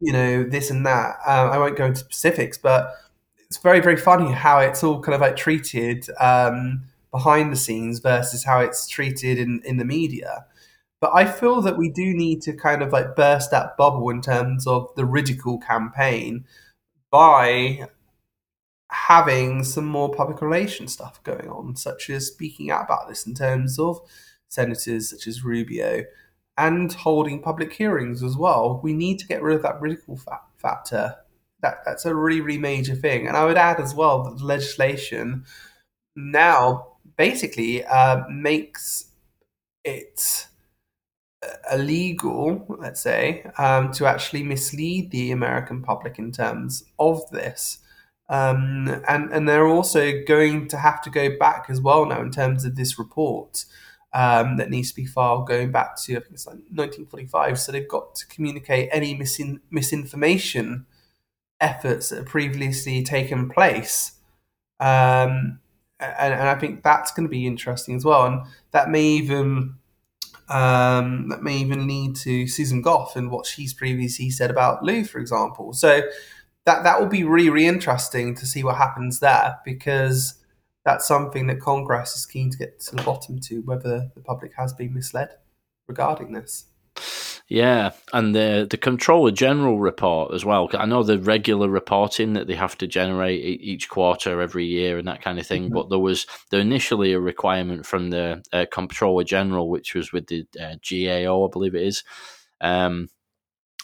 you know, this and that. Um, I won't go into specifics, but it's very very funny how it's all kind of like treated um, behind the scenes versus how it's treated in in the media. But I feel that we do need to kind of like burst that bubble in terms of the ridicule campaign by having some more public relations stuff going on, such as speaking out about this in terms of senators such as Rubio and holding public hearings as well. We need to get rid of that ridicule factor that that's a really really major thing. And I would add as well that the legislation now basically uh, makes it illegal, let's say, um, to actually mislead the American public in terms of this. Um, and and they're also going to have to go back as well now in terms of this report um, that needs to be filed going back to I think it's like 1945. So they've got to communicate any misin- misinformation efforts that have previously taken place. Um, and, and, I think that's going to be interesting as well. And that may even um, that may even lead to Susan Gough and what she's previously said about Lou, for example. So that that will be really, really interesting to see what happens there because that's something that Congress is keen to get to the bottom to whether the public has been misled regarding this. Yeah, and the the Comptroller General report as well. I know the regular reporting that they have to generate each quarter, every year, and that kind of thing. Mm-hmm. But there was there initially a requirement from the uh, Comptroller General, which was with the uh, GAO, I believe it is, um,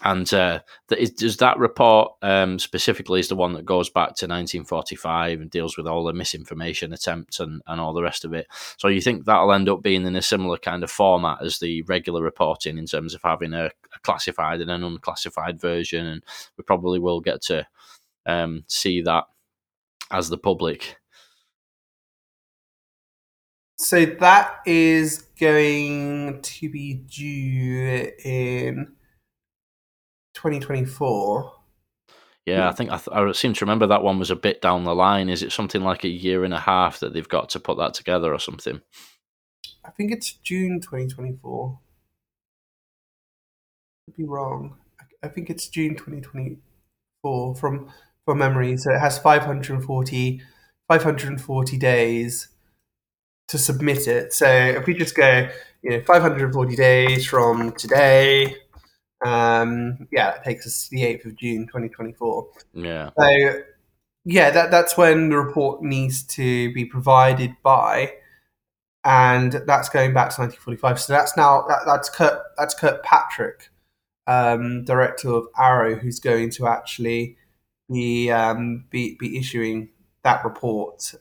and uh, th- does that report um, specifically is the one that goes back to 1945 and deals with all the misinformation attempts and, and all the rest of it. So you think that'll end up being in a similar kind of format as the regular reporting in terms of having a, a classified and an unclassified version, and we probably will get to um, see that as the public. So that is going to be due in 2024. Yeah, I think I, th- I seem to remember that one was a bit down the line. Is it something like a year and a half that they've got to put that together or something? I think it's June 2024. Could be wrong. I think it's June 2024 from from memory. So it has 540, 540 days to submit it. So if we just go, you know, 540 days from today, um, yeah, it takes us to the 8th of June 2024. Yeah. So, yeah, that, that's when the report needs to be provided by. And that's going back to 1945. So that's now, that, that's Kurt, that's Kirkpatrick, um, director of AARO, who's going to actually be, um, be, be issuing that report.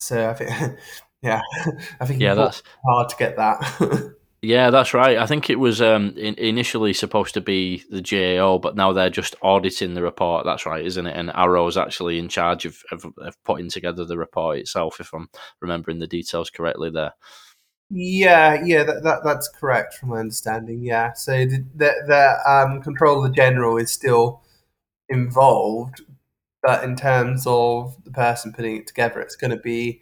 So I think, [laughs] yeah, [laughs] I think Yeah, that's hard to get that. [laughs] Yeah, that's right. I think it was um, in, initially supposed to be the GAO, but now they're just auditing the report. That's right, isn't it? And AARO's actually in charge of, of, of putting together the report itself, if I'm remembering the details correctly there. Yeah, yeah, that, that that's correct from my understanding. Yeah, so the the, the um, comptroller general is still involved, but in terms of the person putting it together, it's going to be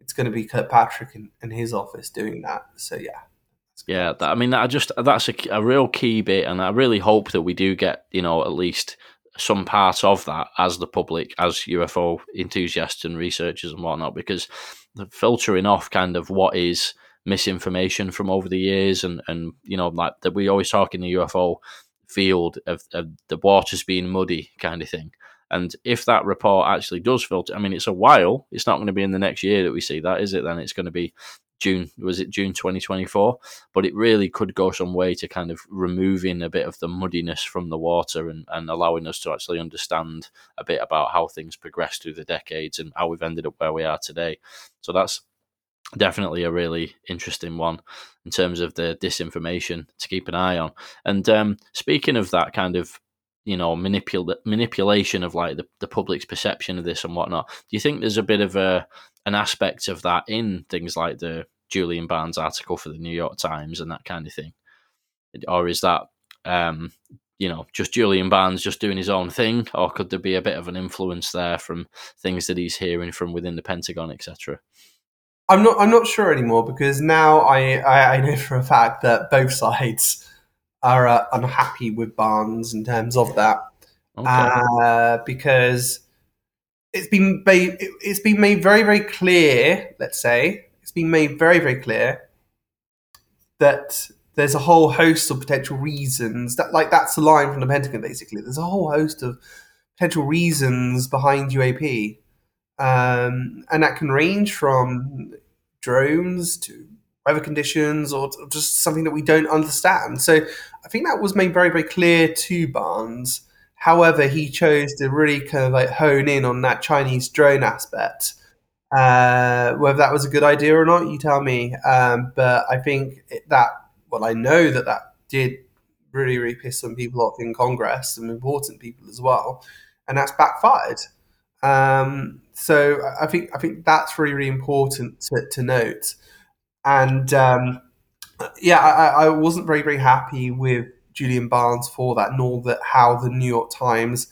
it's going to be Kirkpatrick in his office doing that. So yeah, Yeah, that, I mean, I just that's a, a real key bit, and I really hope that we do get you know at least some part of that as the public, as UFO enthusiasts and researchers and whatnot, because the filtering off kind of what is misinformation from over the years, and and you know like that we always talk in the UFO field of, of the waters being muddy kind of thing. And if that report actually does filter, I mean, it's a while. It's not going to be in the next year that we see that, is it? Then it's going to be June. Was it June 2024? But it really could go some way to kind of removing a bit of the muddiness from the water and, and allowing us to actually understand a bit about how things progressed through the decades and how we've ended up where we are today. So that's definitely a really interesting one in terms of the disinformation to keep an eye on. And um, speaking of that kind of you know manipul- manipulation of like the, the public's perception of this and whatnot do you think there's a bit of a an aspect of that in things like the julian barnes article for the new york times and that kind of thing? Or is that um you know just julian barnes just doing his own thing? Or could there be a bit of an influence there from things that he's hearing from within the pentagon etc I'm not I'm not sure anymore because now I, I, I know for a fact that both sides are uh, unhappy with Barnes in terms of that. Okay. Uh, because it's been it's been made very very clear. Let's say it's been made very very clear that there's a whole host of potential reasons that like that's the line from the Pentagon basically. There's a whole host of potential reasons behind UAP, um, and that can range from drones to weather conditions or just something that we don't understand. So I think that was made very very clear to Barnes. However, he chose to really kind of like hone in on that Chinese drone aspect. Uh, whether that was a good idea or not, you tell me. Um, but I think that, well, I know that that did really, really piss some people off in Congress, some important people as well, and that's backfired. Um, so I think I think that's really, really important to, to note. And um, yeah, I, I wasn't very, very happy with Julian Barnes for that, nor that how the New York Times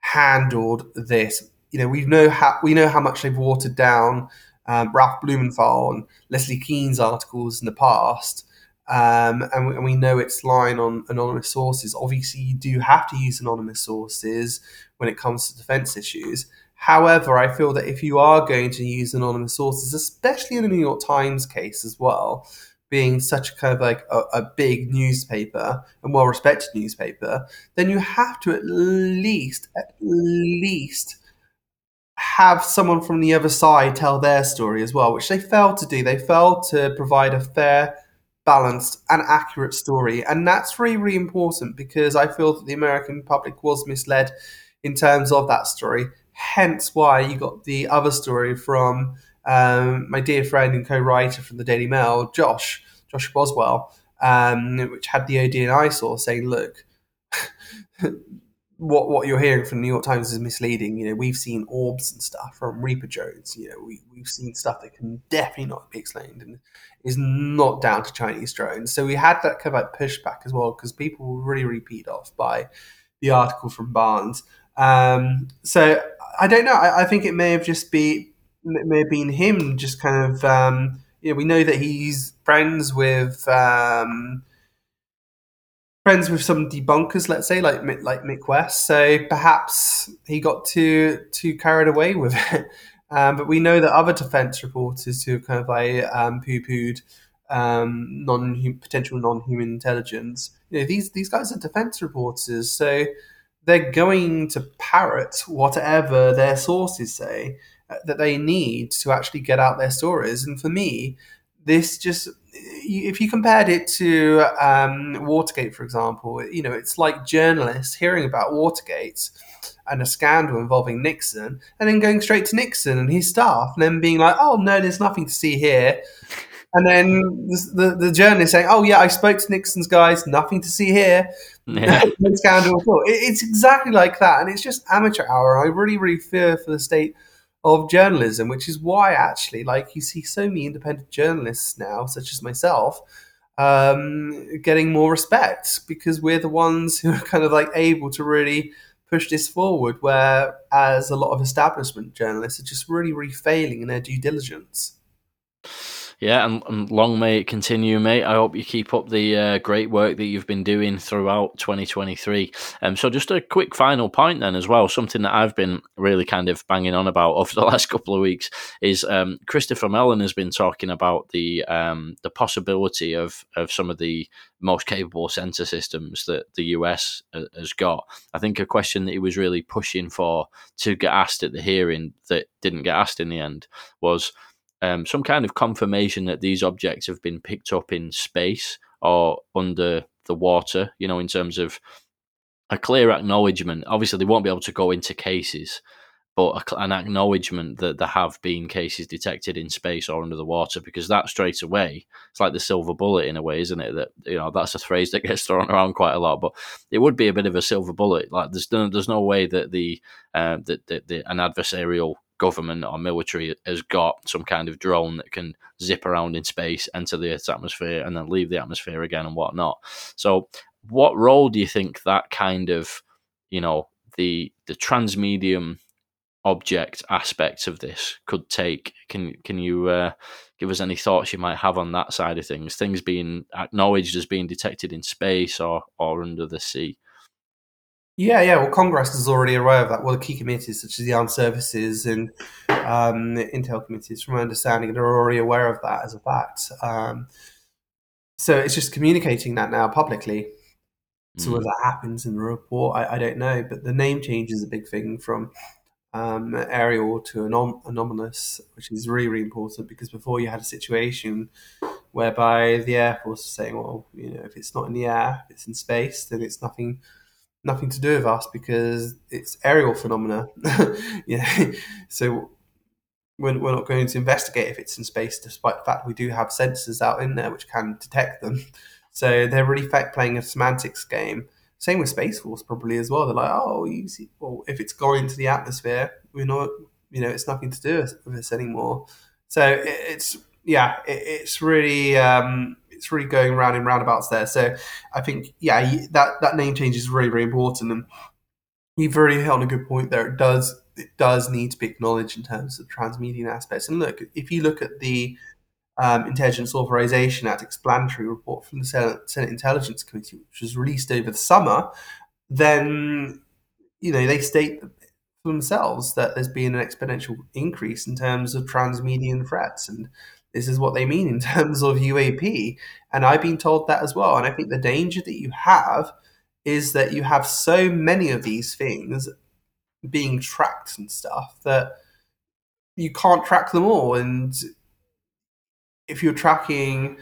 handled this. You know, we know how we know how much they've watered down um, Ralph Blumenthal and Leslie Kean's articles in the past, um, and, we, and we know its line on anonymous sources. Obviously, you do have to use anonymous sources when it comes to defense issues. However, I feel that if you are going to use anonymous sources, especially in the New York Times case as well, being such a kind of like a, a big newspaper and well respected newspaper, then you have to at least, at least have someone from the other side tell their story as well, which they failed to do. They failed to provide a fair balanced and accurate story. And that's really, really important because I feel that the American public was misled in terms of that story. Hence why you got the other story from um, my dear friend and co-writer from the Daily Mail, Josh, Josh Boswell, um, which had the ODNI eyesore saying, look, [laughs] what what you're hearing from the New York Times is misleading. You know, we've seen orbs and stuff from Reaper drones. You know, we we've seen stuff that can definitely not be explained and is not down to Chinese drones. So we had that kind of like pushback as well because people were really really off by the article from Barnes. Um, so I don't know. I, I, think it may have just be may have been him just kind of. Um, you know, we know that he's friends with. Um, friends with some debunkers, let's say, like like Mick West. So perhaps he got too too carried away with [laughs] it. Um, but we know that other defence reporters who have kind of like um, poo pooed um, non potential non human intelligence, you know, these these guys are defence reporters, so they're going to parrot whatever their sources say uh, that they need to actually get out their stories. And for me, this just if you compared it to um, Watergate, for example, you know, it's like journalists hearing about Watergate and a scandal involving Nixon, and then going straight to Nixon and his staff, and then being like, "Oh no, there's nothing to see here," and then the, the, journalist saying, "Oh yeah, I spoke to Nixon's guys, nothing to see here." Yeah. [laughs] no scandal at all. It, it's exactly like that, and it's just amateur hour. I really, really fear for the state of journalism, which is why actually, like you see so many independent journalists now, such as myself, um, getting more respect because we're the ones [laughs] who are kind of like able to really push this forward, whereas a lot of establishment journalists are just really, really failing in their due diligence. Yeah, and, and, long may it continue, mate. I hope you keep up the uh, great work that you've been doing throughout 2023. Um, so, just a quick final point, then, as well. Something that I've been really kind of banging on about [laughs] over the last couple of weeks is um, Christopher Mellon has been talking about the um, the possibility of of some of the most capable sensor systems that the US uh, has got. I think a question that he was really pushing for to get asked at the hearing that didn't get asked in the end was um, some kind of confirmation that these objects have been picked up in space or under the water, you know, in terms of a clear acknowledgement. Obviously, they won't be able to go into cases, but an acknowledgement that there have been cases detected in space or under the water, because that straight away, it's like the silver bullet in a way, isn't it? That you know, that's a phrase that [laughs] gets thrown around quite a lot, but it would be a bit of a silver bullet. Like there's no, there's no way that the uh, that, that, that an adversarial government or military has got some kind of drone that can zip around in space, enter the Earth's atmosphere, and then leave the atmosphere again and whatnot. So, what role do you think that kind of, you know, the the transmedium object aspects of this could take? Can can you uh, give us any thoughts you might have on that side of things? Things being acknowledged as being detected in space or or under the sea. Yeah, yeah. Well, Congress is already aware of that. Well, the key committees, such as the Armed Services and um, Intel committees, from my understanding, they're already aware of that as a fact. Um, so it's just communicating that now publicly. So mm. whether that happens in the report, I, I, don't know. But the name change is a big thing from um, aerial to anom- anomalous, which is really, really important because before you had a situation whereby the Air Force was saying, well, you know, if it's not in the air, if it's in space, then it's nothing – nothing to do with us because it's aerial phenomena. [laughs] yeah, so we're, we're not going to investigate if it's in space, despite the fact we do have sensors out in there which can detect them. So they're really playing a semantics game. Same with Space Force probably as well. They're like, oh, you see, well, if it's gone into the atmosphere, we're not, you know, it's nothing to do with this anymore. So it's yeah, it's really um, it's really going round in roundabouts there. So I think yeah, that that name change is really really important, and you've hit on a good point there. It does it does need to be acknowledged in terms of transmedia aspects. And look, if you look at the um, Intelligence Authorization Act explanatory report from the Senate, Senate Intelligence Committee, which was released over the summer, then you know they state themselves that there's been an exponential increase in terms of transmedium threats and this is what they mean in [laughs] terms of UAP. And I've been told that as well. And I think the danger that you have is that you have so many of these things being tracked and stuff that you can't track them all. And if you're tracking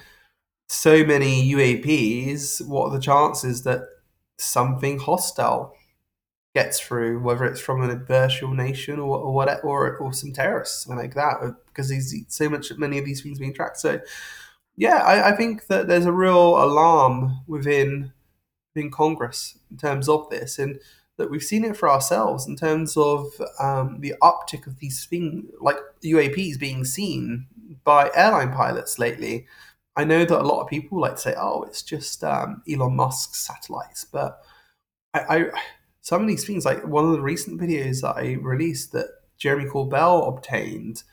so many UAPs, what are the chances that something hostile gets through, whether it's from an adversarial nation or or what, or, or some terrorists, something like that, because there's so much many of these things being tracked. So, yeah, I, I think that there's a real alarm within within Congress in terms of this, and that we've seen it for ourselves in terms of um, the optic of these things, like UAPs being seen by airline pilots lately. I know that a lot of people like to say, "Oh, it's just um, Elon Musk's satellites," but I, I some of these things, like one of the recent videos that I released that Jeremy Corbell obtained,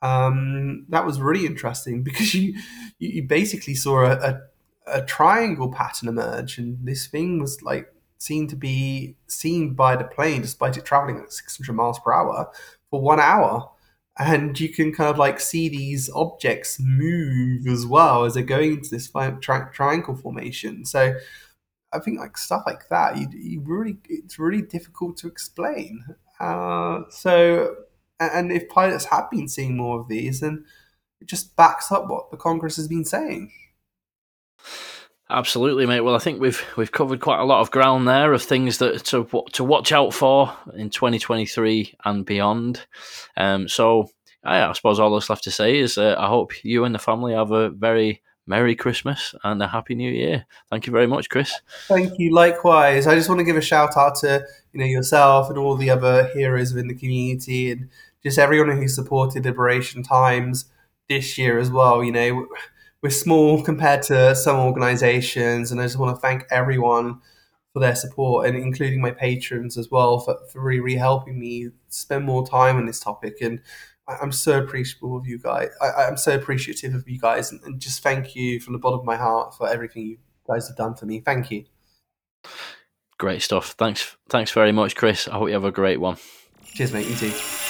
um, that was really interesting [laughs] because you you basically saw a, a, a triangle pattern emerge, and this thing was like seen to be seen by the plane despite it traveling at 600 miles per hour for one hour. And you can kind of like see these objects move as well as they're going into this tri- triangle formation. So I think like stuff like that, you, you really it's really difficult to explain. Uh, so, and if pilots have been seeing more of these, then it just backs up what the Congress has been saying. Absolutely, mate. Well, I think we've we've covered quite a lot of ground there of things that to to watch out for in 2023 and beyond. Um, so, I, I suppose all that's left to say is uh, I hope you and the family have a very Merry Christmas and a Happy New Year. Thank you very much, Chris. Thank you. Likewise, I just want to give a shout out to you know yourself and all the other heroes within the community and just everyone who supported Liberation Times this year as well. You know, we're small compared to some organisations, and I just want to thank everyone for their support and including my patrons as well for, for really, really helping me spend more time on this topic and I'm so appreciable of you guys. I, am so appreciative of you guys, and, and, just thank you from the bottom of my heart for everything you guys have done for me. Thank you. Great stuff. Thanks. Thanks very much, Chris. I hope you have a great one. Cheers, mate. You too.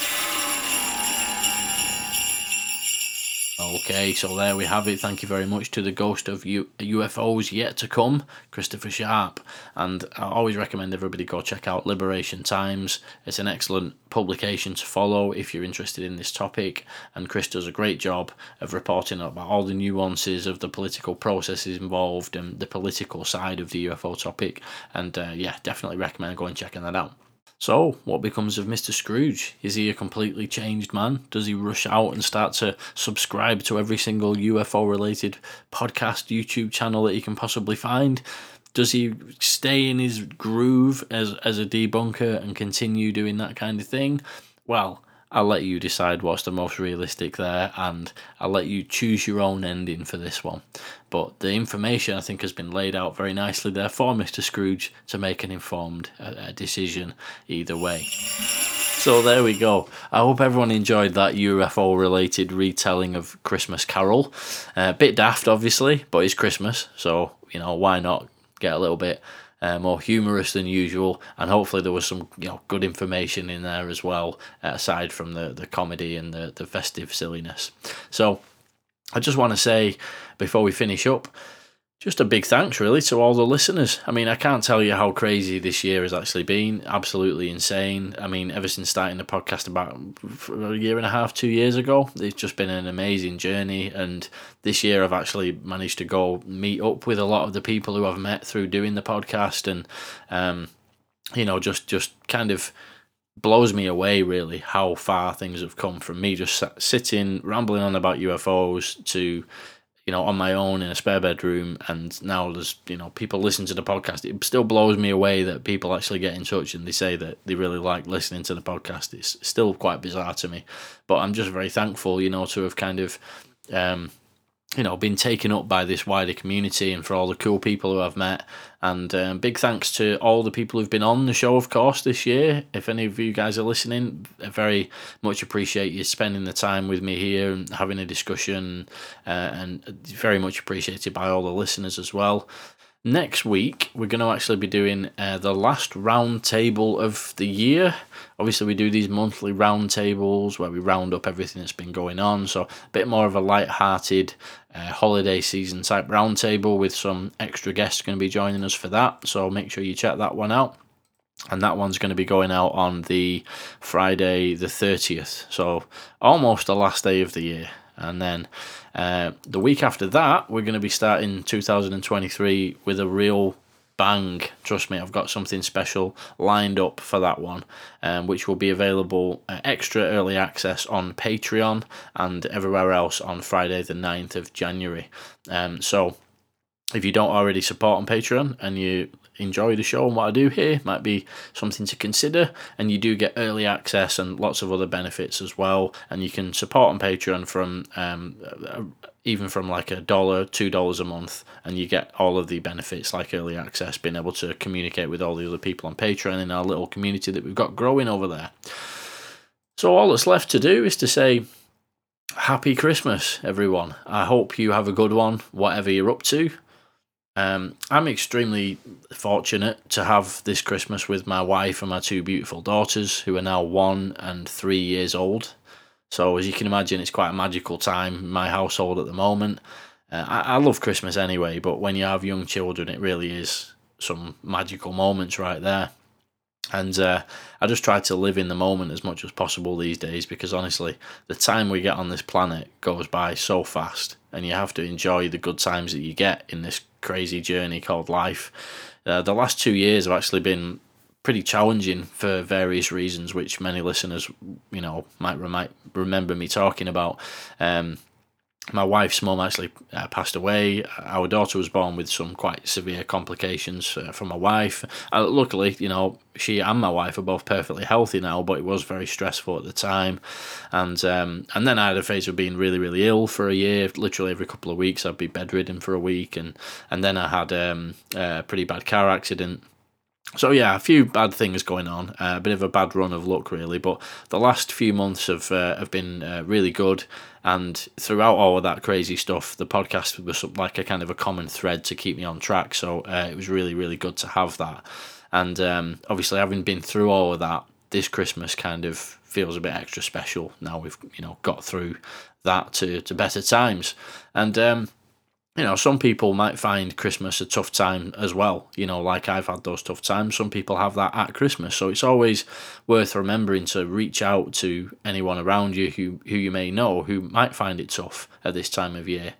Okay, so there we have it. Thank you very much to the ghost of U- UFOs yet to come, Christopher Sharp. And I always recommend everybody go check out Liberation Times. It's an excellent publication to follow if you're interested in this topic. And Chris does a great job of reporting about all the nuances of the political processes involved and the political side of the UFO topic. And uh, yeah, definitely recommend going checking that out. So, what becomes of Mr. Scrooge? Is he a completely changed man? Does he rush out and start to subscribe to every single UFO related podcast, YouTube channel that he can possibly find? Does he stay in his groove as, as a debunker and continue doing that kind of thing? Well, I'll let you decide what's the most realistic there, and I'll let you choose your own ending for this one. But the information I think has been laid out very nicely there for Mr. Scrooge to make an informed uh, decision either way. So there we go. I hope everyone enjoyed that UFO related retelling of Christmas Carol. A uh, bit daft, obviously, but it's Christmas, so you know why not get a little bit uh, more humorous than usual, and hopefully there was some you know good information in there as well, uh, aside from the the comedy and the the festive silliness. So, I just want to say before we finish up just a big thanks, really, to all the listeners. I mean, I can't tell you how crazy this year has actually been. Absolutely insane. I mean, ever since starting the podcast about a year and a half, two years ago, it's just been an amazing journey. And this year, I've actually managed to go meet up with a lot of the people who I've met through doing the podcast, and um, you know, just just kind of blows me away really how far things have come from me just sitting rambling on about UFOs to you know, on my own in a spare bedroom, and now there's you know people listen to the podcast. It still blows me away that people actually get in touch and they say that they really like listening to the podcast. It's still quite bizarre to me, but I'm just very thankful, you know, to have kind of um, you know, been taken up by this wider community and for all the cool people who I've met. And um, big thanks to all the people who've been on the show, of course, this year. If any of you guys are listening, I very much appreciate you spending the time with me here and having a discussion. Uh, and very much appreciated by all the listeners as well. Next week, we're going to actually be doing uh, the last round table of the year. Obviously, we do these monthly round tables where we round up everything that's been going on. So, a bit more of a light-hearted uh, holiday season type round table with some extra guests going to be joining us for that. So, make sure you check that one out. And that one's going to be going out on the Friday, the 30th. So, almost the last day of the year. And then uh, the week after that, we're going to be starting 2023 with a real bang. Trust me, I've got something special lined up for that one, um, which will be available uh, extra early access on Patreon and everywhere else on Friday, the 9th of January. Um, so if you don't already support on Patreon and you enjoy the show and what I do here, might be something to consider. And you do get early access and lots of other benefits as well. And you can support on Patreon from um, uh, even from like a dollar, two dollars a month, and you get all of the benefits like early access, being able to communicate with all the other people on Patreon in our little community that we've got growing over there. So all that's left to do is to say happy Christmas, everyone. I hope you have a good one, whatever you're up to. Um, I'm extremely fortunate to have this Christmas with my wife and my two beautiful daughters, who are now one and three years old. So, as you can imagine, it's quite a magical time in my household at the moment. Uh, I, I love Christmas anyway, but when you have young children, it really is some magical moments right there. And uh, I just try to live in the moment as much as possible these days because honestly, the time we get on this planet goes by so fast, and you have to enjoy the good times that you get in this crazy journey called life. Uh, the last two years have actually been pretty challenging for various reasons, which many listeners, you know, might, might remember me talking about. Um, my wife's mum actually uh, passed away. Our daughter was born with some quite severe complications uh, from my wife. Uh, luckily, you know, she and my wife are both perfectly healthy now, but it was very stressful at the time. And um, and then I had a phase of being really, really ill for a year. Literally every couple of weeks, I'd be bedridden for a week, and and then I had um, a pretty bad car accident so yeah, a few bad things going on, uh, a bit of a bad run of luck really. But the last few months have uh, have been uh, really good, and throughout all of that crazy stuff, the podcast was like a kind of a common thread to keep me on track. So uh, it was really really good to have that, and um, obviously having been through all of that, this Christmas kind of feels a bit extra special. Now we've you know got through that to to better times, and um, you know, some people might find Christmas a tough time as well. You know, like I've had those tough times. Some people have that at Christmas. So it's always worth remembering to reach out to anyone around you who, who you may know who might find it tough at this time of year.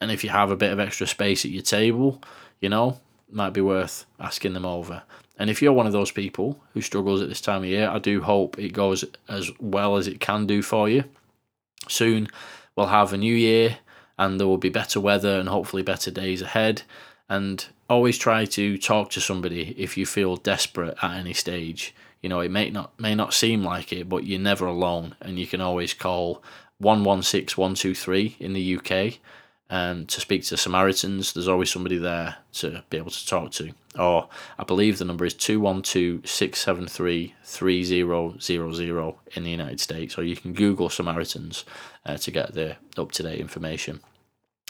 And if you have a bit of extra space at your table, you know, might be worth asking them over. And if you're one of those people who struggles at this time of year, I do hope it goes as well as it can do for you. Soon we'll have a new year and there will be better weather and hopefully better days ahead. And always try to talk to somebody if you feel desperate at any stage. You know, it may not may not seem like it, but you're never alone, and you can always call one one six one two three in the UK and to speak to Samaritans. There's always somebody there to be able to talk to. Or I believe the number is 212 673 3000 in the United States. Or you can Google Samaritans uh, to get the up to date information.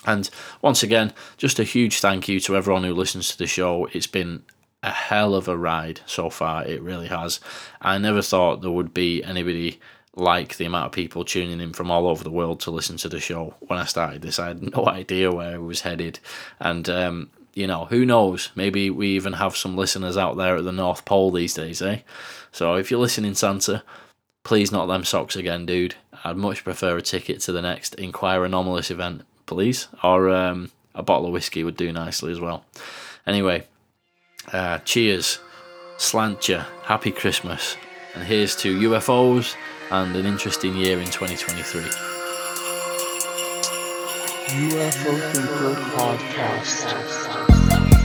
And once again, just a huge thank you to everyone who listens to the show. It's been a hell of a ride so far. It really has. I never thought there would be anybody like the amount of people tuning in from all over the world to listen to the show. When I started this, I had no [laughs] idea where it was headed. And, um, you know, who knows? Maybe we even have some listeners out there at the North Pole these days, eh? So if you're listening, Santa, please not them socks again, dude. I'd much prefer a ticket to the next Inquire Anomalous event, please. Or um, a bottle of whiskey would do nicely as well. Anyway, uh, cheers, slant ya, happy Christmas, and here's to UFOs and an interesting year in 2023. UFO Thinker Podcast.